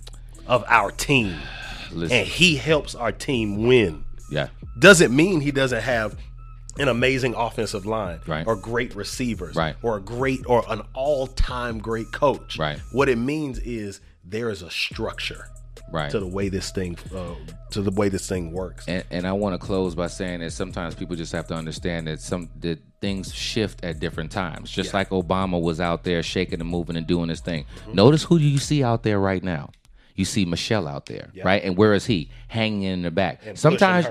of our team, Listen. and he helps our team win Yeah. doesn't mean he doesn't have an amazing offensive line Right. or great receivers Right. or a great or an all-time great coach. Right. What it means is there is a structure Right. to the way this thing uh, to the way this thing works. And, and I want to close by saying that sometimes people just have to understand that some that things shift at different times. Just like Obama was out there shaking and moving and doing his thing. Mm-hmm. Notice who do you see out there right now? You see Michelle out there, right? And where is he? Hanging in the back. Sometimes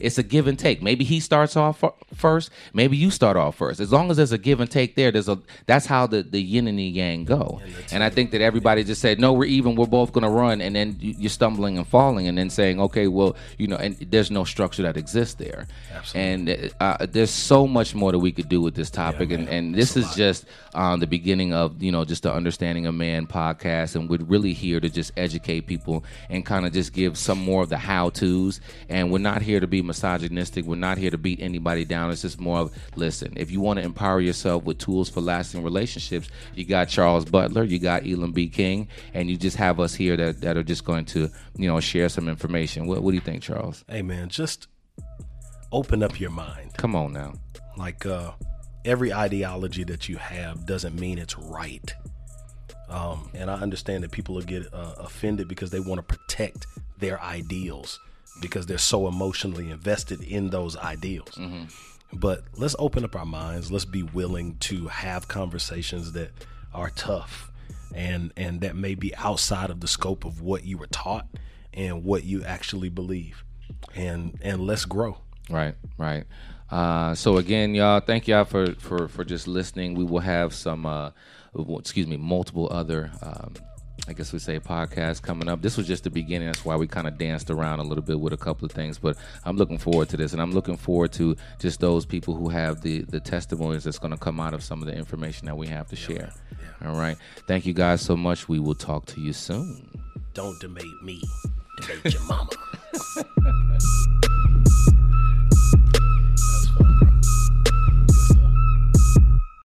it's a give and take. Maybe he starts off first. Maybe you start off first. As long as there's a give and take there, there's a. That's how the the yin and the yang go. And I think that everybody just said, "No, we're even. We're both going to run," and then you- you're stumbling and falling, and then saying, "Okay, well, you know," and there's no structure that exists there. Absolutely. And uh, there's so much more that we could do with this topic, and and this is just um, the beginning of you know just the understanding a man podcast, and we're really here to just educate people and kind of just give some more of the how tos. And we're not here to be misogynistic. We're not here to beat anybody down. It's just more of listen. If you want to empower yourself with tools for lasting relationships, you got Charles Butler, you got Elam B. King, and you just have us here that that are just going to you know share some information. What, what do you think, Charles? hey man, just open up your mind. Come on now. Like uh, every ideology that you have doesn't mean it's right. Um, and I understand that people will get uh, offended because they want to protect their ideals because they're so emotionally invested in those ideals. But let's open up our minds. Let's be willing to have conversations that are tough and and that may be outside of the scope of what you were taught and what you actually believe. And and let's grow. Right, right. Uh, so again, y'all, thank y'all for for for just listening. We will have some, uh, excuse me, multiple other. Um, I guess we say podcasts coming up. This was just the beginning. That's why we kind of danced around a little bit with a couple of things. But I'm looking forward to this, and I'm looking forward to just those people who have the the testimonies that's going to come out of some of the information that we have to share. All right. Thank you guys so much. We will talk to you soon. Don't debate me. Debate your mama. [laughs]